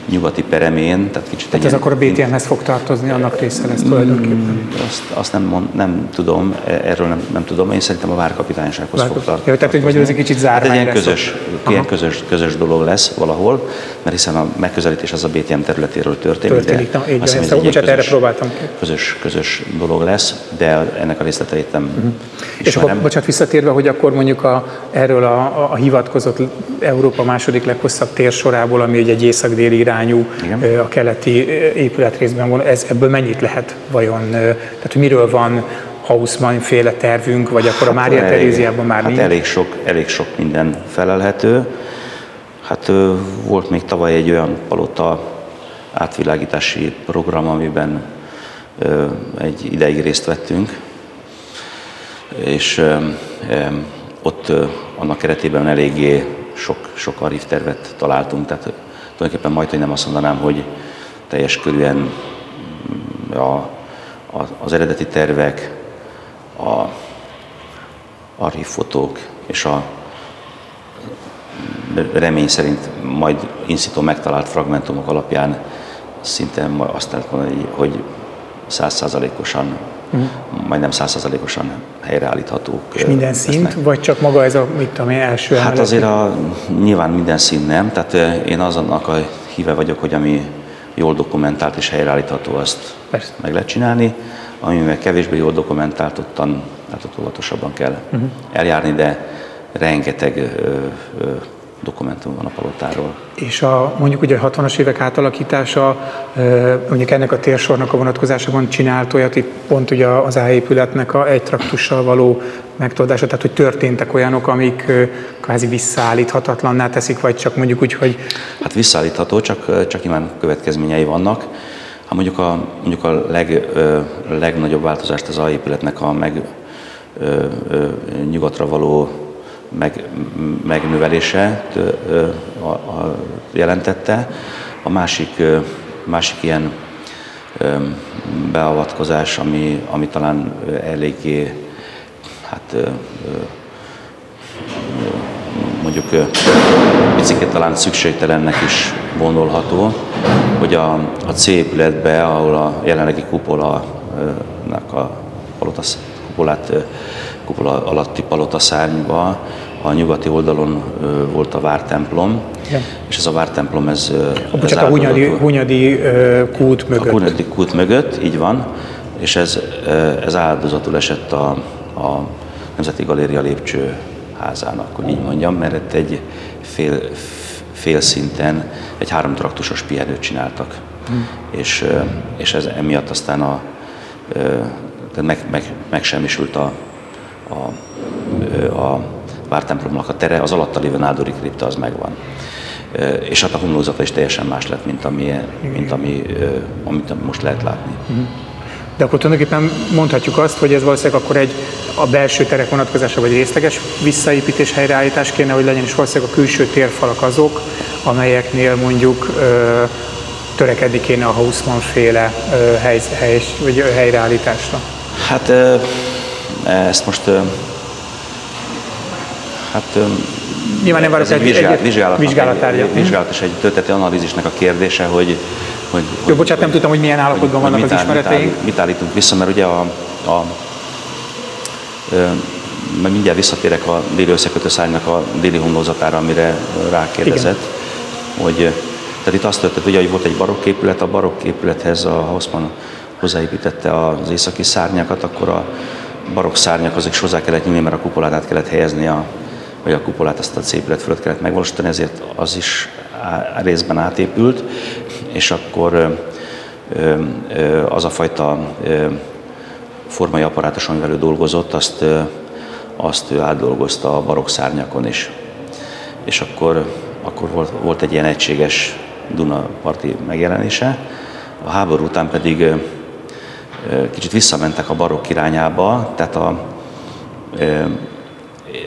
nyugati peremén. Tehát, kicsit tehát ez ilyen, akkor a BTM-hez fog tartozni, annak része lesz tulajdonképpen? Mm, azt, azt nem, mond, nem tudom, e- erről nem, nem tudom, én szerintem a várkapitánysághoz Várkap... fog tartozni. Ja, tehát, hogy ez egy kicsit zárvány hát egy ilyen közös, ilyen közös, közös dolog lesz valahol, mert hiszen a megközelítés az a BTM területéről történik. Történik, de na, így van, ezt egy közös, erre próbáltam. Közös, közös dolog lesz, de ennek a részleteit nem uh-huh. És akkor, bocsánat, visszatérve, hogy akkor mondjuk a, erről a, a, a hivatkozott Európa második leghosszabb térsorából, ami egy észak-déli irányú Igen a keleti épületrészben van, ez, ebből mennyit lehet vajon, tehát hogy miről van Hausmann féle tervünk, vagy akkor a hát Mária Teréziában már hát nincs? Elég sok, elég sok minden felelhető. Hát volt még tavaly egy olyan palota átvilágítási program, amiben egy ideig részt vettünk, és ott annak keretében eléggé sok, sok arif tervet találtunk, tehát tulajdonképpen majd, hogy nem azt mondanám, hogy teljes körűen mm, a, a, az eredeti tervek, a archívfotók és a remény szerint majd in situ megtalált fragmentumok alapján szinte azt lehet mondani, hogy százszázalékosan, uh-huh. majdnem százszázalékosan helyreállíthatók. És minden szint, vagy csak maga ez a, mit tudom én, első Hát azért a, nyilván minden szint nem, tehát én azonnak a híve vagyok, hogy ami jól dokumentált és helyreállítható, azt Persze. meg lehet csinálni. Ami meg kevésbé jól dokumentált, ottan hát ott óvatosabban kell uh-huh. eljárni, de rengeteg ö, ö, dokumentum van a palotáról. És a, mondjuk ugye a 60-as évek átalakítása, mondjuk ennek a térsornak a vonatkozásában csinált olyat, itt pont ugye az áépületnek a egy traktussal való megtoldása, tehát hogy történtek olyanok, amik kvázi visszaállíthatatlanná teszik, vagy csak mondjuk úgy, hogy... Hát visszaállítható, csak, csak nyilván következményei vannak. Hát mondjuk a, mondjuk a leg, legnagyobb változást az épületnek a meg ö, ö, nyugatra való meg, megnövelése a, a, jelentette. A másik, másik ilyen beavatkozás, ami, ami talán eléggé hát, mondjuk picit talán szükségtelennek is gondolható, hogy a, a C épületbe, ahol a jelenlegi kupola a palota kupolát, kupola alatti palota szárnyba, a nyugati oldalon volt a vártemplom, ja. és ez a vártemplom, ez... A, ez a Hunyadi, Hunyadi kút mögött. A Hunyadi kút mögött, így van, és ez, ez áldozatul esett a, a Nemzeti Galéria lépcső házának, hogy így mondjam, mert itt egy fél, fél szinten egy háromtraktusos pihenőt csináltak. Hmm. És, és ez emiatt aztán a, meg, meg, megsemmisült a, a, a vártemplomnak a tere, az alatta lévő nádori kripta az megvan. És hát a homlózata is teljesen más lett, mint ami, mint ami, amit most lehet látni. Hmm. De akkor tulajdonképpen mondhatjuk azt, hogy ez valószínűleg akkor egy a belső terek vonatkozása vagy részleges visszaépítés, helyreállítás kéne, hogy legyen, és valószínűleg a külső térfalak azok, amelyeknél mondjuk ö, törekedni kéne a Hausmann féle ö, hely, hely, vagy helyreállításra. Hát ezt most hát Nyilván nem várok egy, vizsgálat, egy, vizsgálat, vizsgálat, egy, vizsgálat és egy történeti analízisnek a kérdése, hogy, hogy Jó, bocsánat, nem tudtam, hogy milyen állapotban vannak az ismereteink. Mit, mit állítunk vissza, mert ugye a, a majd mindjárt visszatérek a déli összekötőszárnynak a déli homlózatára, amire rákérdezett, Igen. hogy tehát itt azt történt, ugye, hogy volt egy barokk épület, a barokk épülethez a Hausmann hozzáépítette az északi szárnyakat, akkor a barokk szárnyak azok is hozzá kellett nyúlni, mert a kupolát át kellett helyezni, a, vagy a kupolát azt a épület fölött kellett megvalósítani, ezért az is részben átépült, és akkor az a fajta formai apparátus, amivel ő dolgozott, azt, azt ő átdolgozta a barokk szárnyakon is. És akkor, akkor volt, volt egy ilyen egységes Duna-parti megjelenése. A háború után pedig kicsit visszamentek a barokk irányába, tehát a,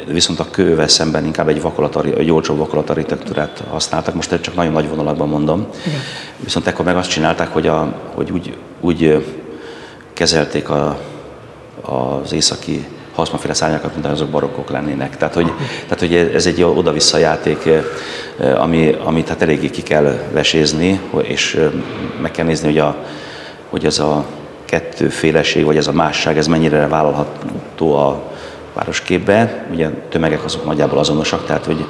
viszont a kővel szemben inkább egy, vakolatari, egy olcsó vakolatarchitektúrát használtak, most csak nagyon nagy vonalakban mondom. Igen. Viszont ekkor meg azt csinálták, hogy, a, hogy úgy, úgy kezelték a, az északi haszmaféle szárnyakat, mint azok barokkok lennének. Tehát hogy, tehát, hogy ez egy oda-vissza játék, ami, amit hát eléggé ki kell vesézni, és meg kell nézni, hogy, a, hogy ez a kettőféleség, vagy ez a másság, ez mennyire vállalható a városképbe. Ugye tömegek azok nagyjából azonosak, tehát hogy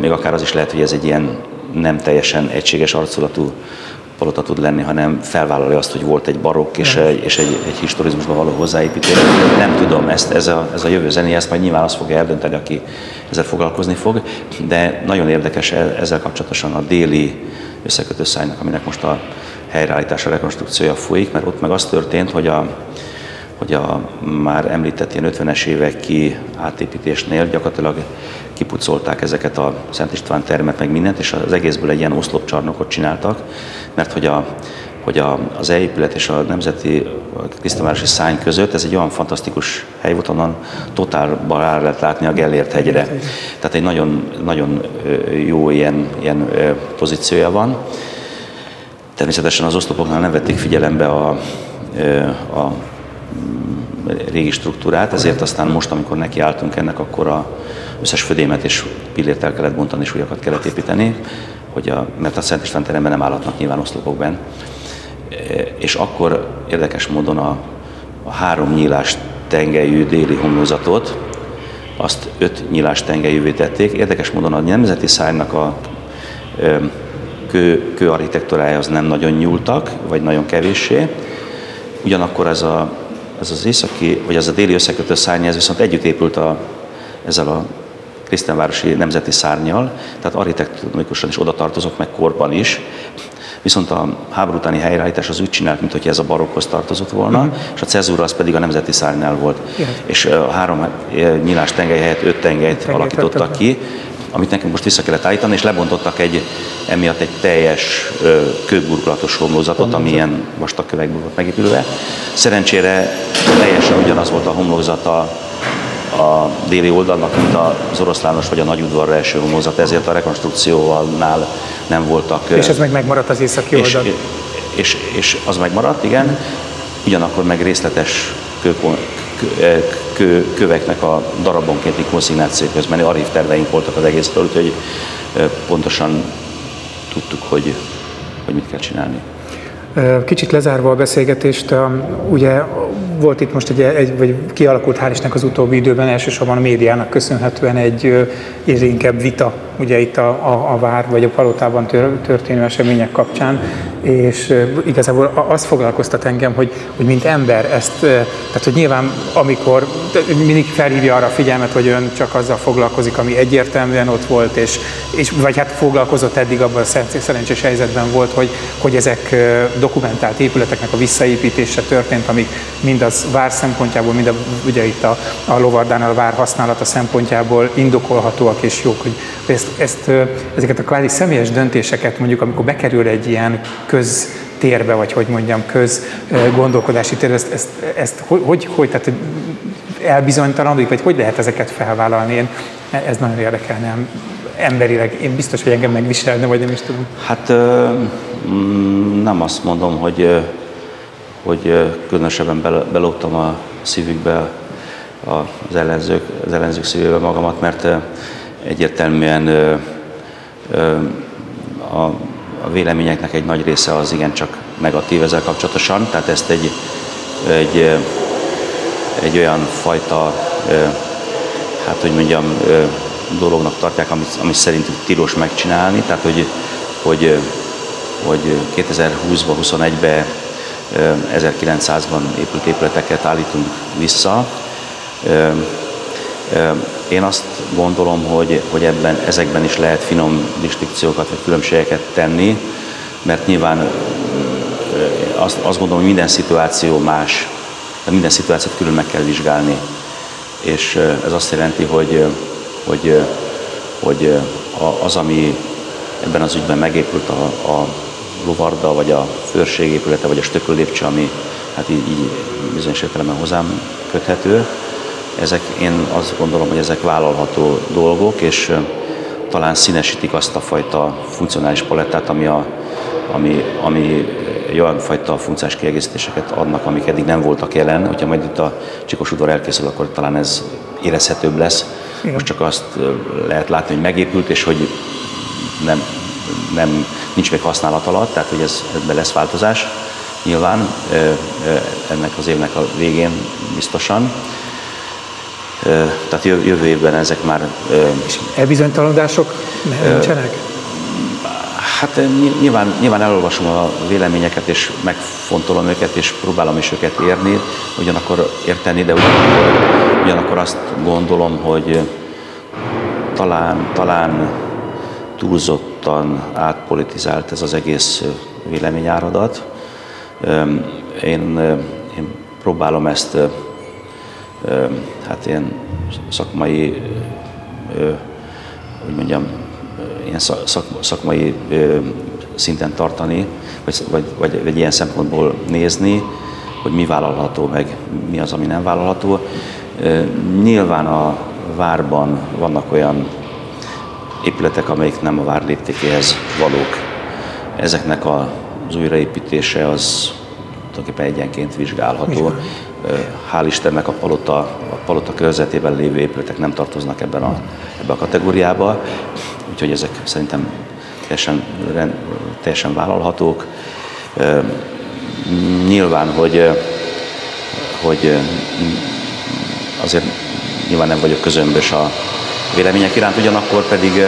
még akár az is lehet, hogy ez egy ilyen nem teljesen egységes arculatú palota tud lenni, hanem felvállalja azt, hogy volt egy barokk és egy, és egy, egy historizmusban való hozzáépítés. Nem tudom, ezt, ez, a, ez a jövő zené, ezt majd nyilván azt fogja eldönteni, aki ezzel foglalkozni fog, de nagyon érdekes e, ezzel kapcsolatosan a déli összekötőszájnak, aminek most a helyreállítása, rekonstrukciója folyik, mert ott meg az történt, hogy a, hogy a már említett ilyen 50-es évek ki átépítésnél gyakorlatilag kipucolták ezeket a Szent István termet, meg mindent, és az egészből egy ilyen oszlopcsarnokot csináltak, mert hogy a, hogy a, az e-épület és a Nemzeti Krisztánvárosi Szány között ez egy olyan fantasztikus hely volt, onnan totálban rá lehet látni a Gellért hegyre. Tehát egy nagyon, nagyon jó ilyen, ilyen pozíciója van. Természetesen az oszlopoknál nem vették figyelembe a, a régi struktúrát, ezért aztán most, amikor nekiálltunk ennek, akkor a összes födémet és pillért el kellett bontani, és újakat kellett építeni, hogy a, mert a Szent István teremben nem állhatnak nyilván oszlopokban. És akkor érdekes módon a, a három nyílás tengelyű déli homlózatot, azt öt nyílás tengelyűvé tették. Érdekes módon a nemzeti szárnak a kő, kő architektúrája nem nagyon nyúltak, vagy nagyon kevéssé. Ugyanakkor ez, a, ez az északi, vagy ez a déli összekötő szárny, ez viszont együtt épült a, ezzel a Krisztánvárosi Nemzeti Szárnyal, tehát architektonikus is oda tartozok, meg korban is. Viszont a háború utáni helyreállítás az úgy csinált, mint hogy ez a barokkhoz tartozott volna, uh-huh. és a cezúra az pedig a Nemzeti Szárnál volt. Yeah. És a három nyílás tengely helyett öt tengelyt tengely alakítottak ki, amit nekünk most vissza kellett állítani, és lebontottak egy, emiatt egy teljes kőburkolatos homlózatot, ami ilyen vastag kövekből volt megépülve. Szerencsére teljesen ugyanaz volt a homlózata a déli oldalnak, mint az oroszlános vagy a nagyudvarra eső homlokzat, ezért a rekonstrukcióval nem voltak. És ez meg megmaradt az északi oldal? És, és, és az megmaradt, igen. Ugyanakkor meg részletes kő, kő, köveknek a darabonkénti konszignáció közben archív terveink voltak az egészről, úgyhogy pontosan tudtuk, hogy, hogy mit kell csinálni. Kicsit lezárva a beszélgetést, ugye volt itt most egy, egy vagy kialakult hál' az utóbbi időben elsősorban a médiának köszönhetően egy élénkebb vita, ugye itt a, a, a vár vagy a palotában történő események kapcsán, és igazából az foglalkoztat engem, hogy, hogy mint ember ezt, tehát hogy nyilván amikor mindig felhívja arra a figyelmet, hogy ön csak azzal foglalkozik, ami egyértelműen ott volt, és, és vagy hát foglalkozott eddig abban a szerencsés helyzetben volt, hogy, hogy ezek dokumentált épületeknek a visszaépítése történt, amik mind az vár szempontjából, mind a, ugye itt a, a lovardánál a vár használata szempontjából indokolhatóak és jók, hogy ezt, ezt, ezeket a kvázi személyes döntéseket mondjuk, amikor bekerül egy ilyen köztérbe, vagy hogy mondjam, köz gondolkodási térbe, ezt, ezt, ezt hogy, hogy, tehát elbizonytalanodik, vagy hogy lehet ezeket felvállalni? Én, ez nagyon érdekelne emberileg. Én biztos, hogy engem megviselne, vagy nem is tudom. Hát mm, nem azt mondom, hogy, hogy különösebben belógtam a szívükbe az ellenzők, az ellenzők szívébe magamat, mert egyértelműen a a véleményeknek egy nagy része az igencsak negatív ezzel kapcsolatosan, tehát ezt egy, egy, egy olyan fajta, hát hogy mondjam, dolognak tartják, amit, amit szerintük tilos megcsinálni, tehát hogy, hogy, hogy 2020-ban, 21-ben 1900-ban épült épületeket állítunk vissza. Én azt gondolom, hogy, hogy ebben, ezekben is lehet finom distinkciókat vagy különbségeket tenni, mert nyilván azt, azt gondolom, hogy minden szituáció más, de minden szituációt külön meg kell vizsgálni. És ez azt jelenti, hogy, hogy, hogy az, ami ebben az ügyben megépült a, a lovarda, vagy a főrség épülete, vagy a stököllépcső, ami hát így, így bizonyos értelemben hozzám köthető, ezek, én azt gondolom, hogy ezek vállalható dolgok, és talán színesítik azt a fajta funkcionális palettát, ami, a, ami, ami olyan fajta funkciós kiegészítéseket adnak, amik eddig nem voltak jelen. Hogyha majd itt a Csikos udvar elkészül, akkor talán ez érezhetőbb lesz. Igen. Most csak azt lehet látni, hogy megépült, és hogy nem, nem, nincs még használat alatt, tehát hogy ez, ebben lesz változás nyilván ennek az évnek a végén biztosan tehát jövő évben ezek már... És elbizonytalanodások nincsenek? Hát nyilván, nyilván elolvasom a véleményeket, és megfontolom őket, és próbálom is őket érni, ugyanakkor érteni, de ugyanakkor, ugyanakkor azt gondolom, hogy talán, talán túlzottan átpolitizált ez az egész véleményáradat. Én, én próbálom ezt hát ilyen szakmai, hogy mondjam, ilyen szak, szakmai szinten tartani, vagy, vagy, vagy, vagy ilyen szempontból nézni, hogy mi vállalható, meg mi az, ami nem vállalható. Nyilván a várban vannak olyan épületek, amelyik nem a vár léptékéhez valók. Ezeknek az újraépítése az tulajdonképpen egyenként vizsgálható. Hál' Istennek a palota, a palota körzetében lévő épületek nem tartoznak ebben a, ebben a kategóriába, úgyhogy ezek szerintem teljesen, teljesen vállalhatók. Nyilván, hogy, hogy azért nyilván nem vagyok közömbös a vélemények iránt, ugyanakkor pedig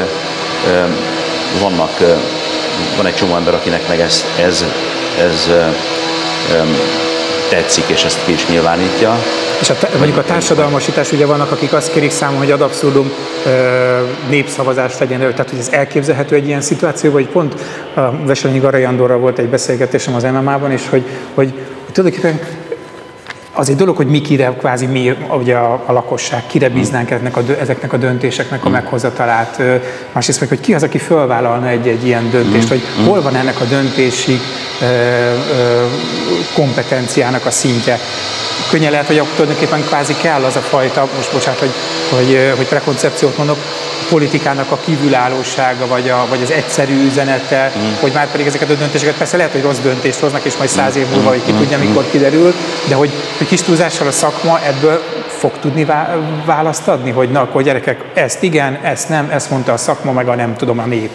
vannak, van egy csomó ember, akinek meg ez, ez, ez tetszik, és ezt ki is nyilvánítja. És a, mondjuk a társadalmasítás, ugye vannak, akik azt kérik számon, hogy ad abszurdum népszavazást legyen elő, tehát hogy ez elképzelhető egy ilyen szituáció, vagy pont a Veselényi Garai Andorral volt egy beszélgetésem az MMA-ban, és hogy, hogy, hogy tulajdonképpen az egy dolog, hogy mi kire, kvázi mi ugye a, a lakosság, kire bíznánk ezeknek a, ezeknek a döntéseknek a meghozatalát. Másrészt meg, hogy ki az, aki fölvállalna egy, egy ilyen döntést, hogy hol van ennek a döntési ö, ö, kompetenciának a szintje. Könnyen lehet, hogy tulajdonképpen kvázi kell az a fajta, most bocsánat, hogy, hogy, hogy prekoncepciót mondok, politikának a kívülállósága, vagy, a, vagy az egyszerű üzenete, mm. hogy már pedig ezeket a döntéseket, persze lehet, hogy rossz döntést hoznak, és majd száz év múlva, hogy ki tudja, mikor kiderül, de hogy, hogy kis túlzással a szakma ebből fog tudni választ adni, hogy na, akkor gyerekek, ezt igen, ezt nem, ezt mondta a szakma, meg a nem tudom, a nép.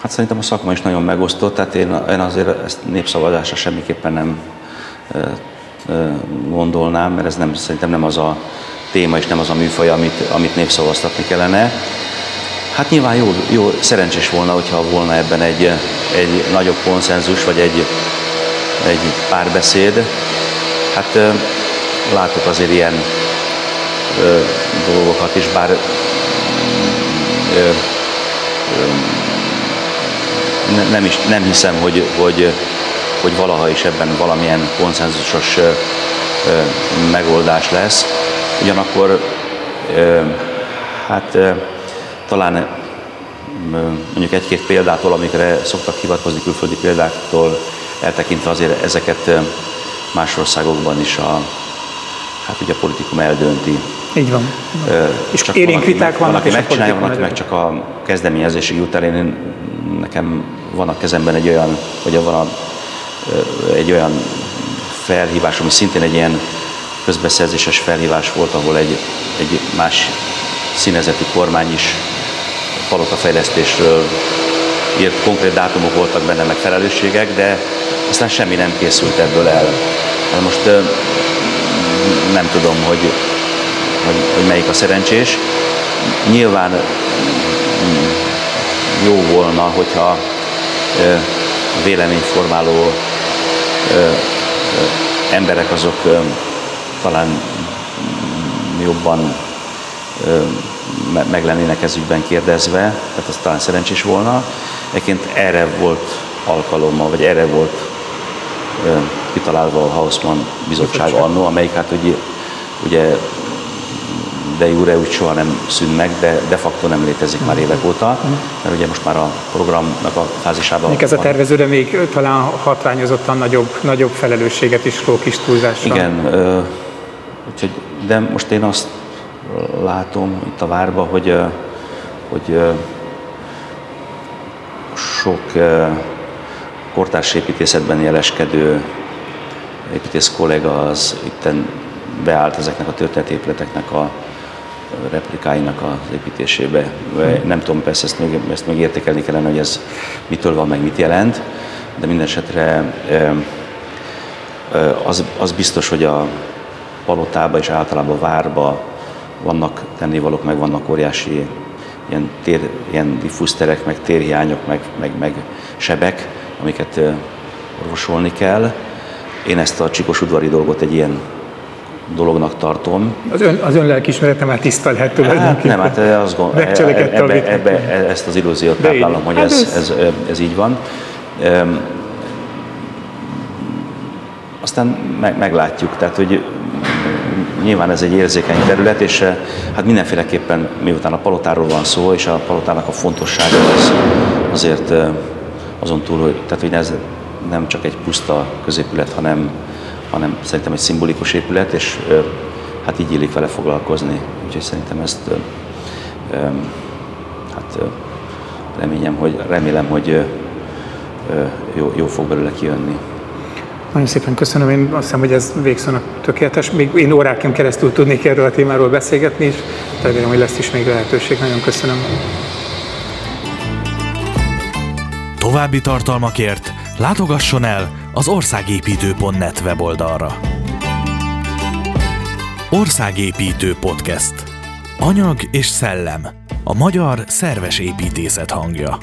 Hát szerintem a szakma is nagyon megosztott, tehát én, én azért ezt népszavazásra semmiképpen nem gondolnám, mert ez nem, szerintem nem az a téma és nem az a műfaj, amit, amit népszavaztatni kellene. Hát nyilván jó, jó, szerencsés volna, hogyha volna ebben egy, egy nagyobb konszenzus, vagy egy, egy párbeszéd. Hát látok azért ilyen ö, dolgokat is, bár nem, is, nem hiszem, hogy, hogy, hogy valaha is ebben valamilyen konszenzusos megoldás lesz. Ugyanakkor hát talán mondjuk egy-két példától, amikre szoktak hivatkozni külföldi példáktól, eltekintve azért ezeket más országokban is a, hát ugye a politikum eldönti. Így van. Ö, és csak érénk viták vannak, van, aki megcsinálja, van, aki meg csak a kezdeményezési jut el. Én, nekem van a kezemben egy olyan, vagy van a, egy olyan felhívás, ami szintén egy ilyen közbeszerzéses felhívás volt, ahol egy, egy más színezetű kormány is palotafejlesztésről írt konkrét dátumok voltak benne, meg felelősségek, de aztán semmi nem készült ebből el. Most nem tudom, hogy, hogy, hogy melyik a szerencsés. Nyilván jó volna, hogyha véleményformáló emberek azok talán jobban meg lennének ez ügyben kérdezve, tehát az talán szerencsés volna. Egyébként erre volt alkalommal, vagy erre volt kitalálva a Hausmann bizottság annó, amelyik hát ugye, ugye de jure úgy soha nem szűn meg, de de facto nem létezik már évek óta, mert ugye most már a programnak a fázisában... Még ez a tervezőre még talán hatványozottan nagyobb, nagyobb felelősséget is ró kis túlzásra. Igen, úgyhogy, de most én azt látom itt a várba, hogy, hogy sok kortárs építészetben jeleskedő építész kollega az itten beállt ezeknek a történetépületeknek a replikáinak az építésébe. Nem tudom, persze ezt még, ezt még értékelni kellene, hogy ez mitől van, meg mit jelent, de minden esetre az, az biztos, hogy a palotába és általában a várba vannak tennivalók, meg vannak óriási ilyen, tér, ilyen diffúz terek, meg térhiányok, meg, meg, meg sebek, amiket orvosolni kell. Én ezt a csikos udvari dolgot egy ilyen dolognak tartom. Az ön, az ön lelkismerete már tiszta lehet tulajdonképpen. Hát nem, hát azt gondolom, ebbe, ebbe, ebbe, ezt az illúziót táplálom, hogy hát ez, ez, ez, ez így van. Aztán meg, meglátjuk, tehát hogy nyilván ez egy érzékeny terület, és hát mindenféleképpen miután a palotáról van szó, és a palotának a fontossága az azért azon túl, hogy, tehát, hogy ez nem csak egy puszta középület, hanem, hanem szerintem egy szimbolikus épület, és hát így illik vele foglalkozni. Úgyhogy szerintem ezt hát reményem, hogy, remélem, hogy jó, jó fog belőle kijönni. Nagyon szépen köszönöm, én azt hiszem, hogy ez végszónak tökéletes. Még én órákon keresztül tudnék erről a témáról beszélgetni, és remélem, hogy lesz is még lehetőség. Nagyon köszönöm. További tartalmakért látogasson el az országépítő.net weboldalra. Országépítő Podcast. Anyag és szellem. A magyar szerves építészet hangja.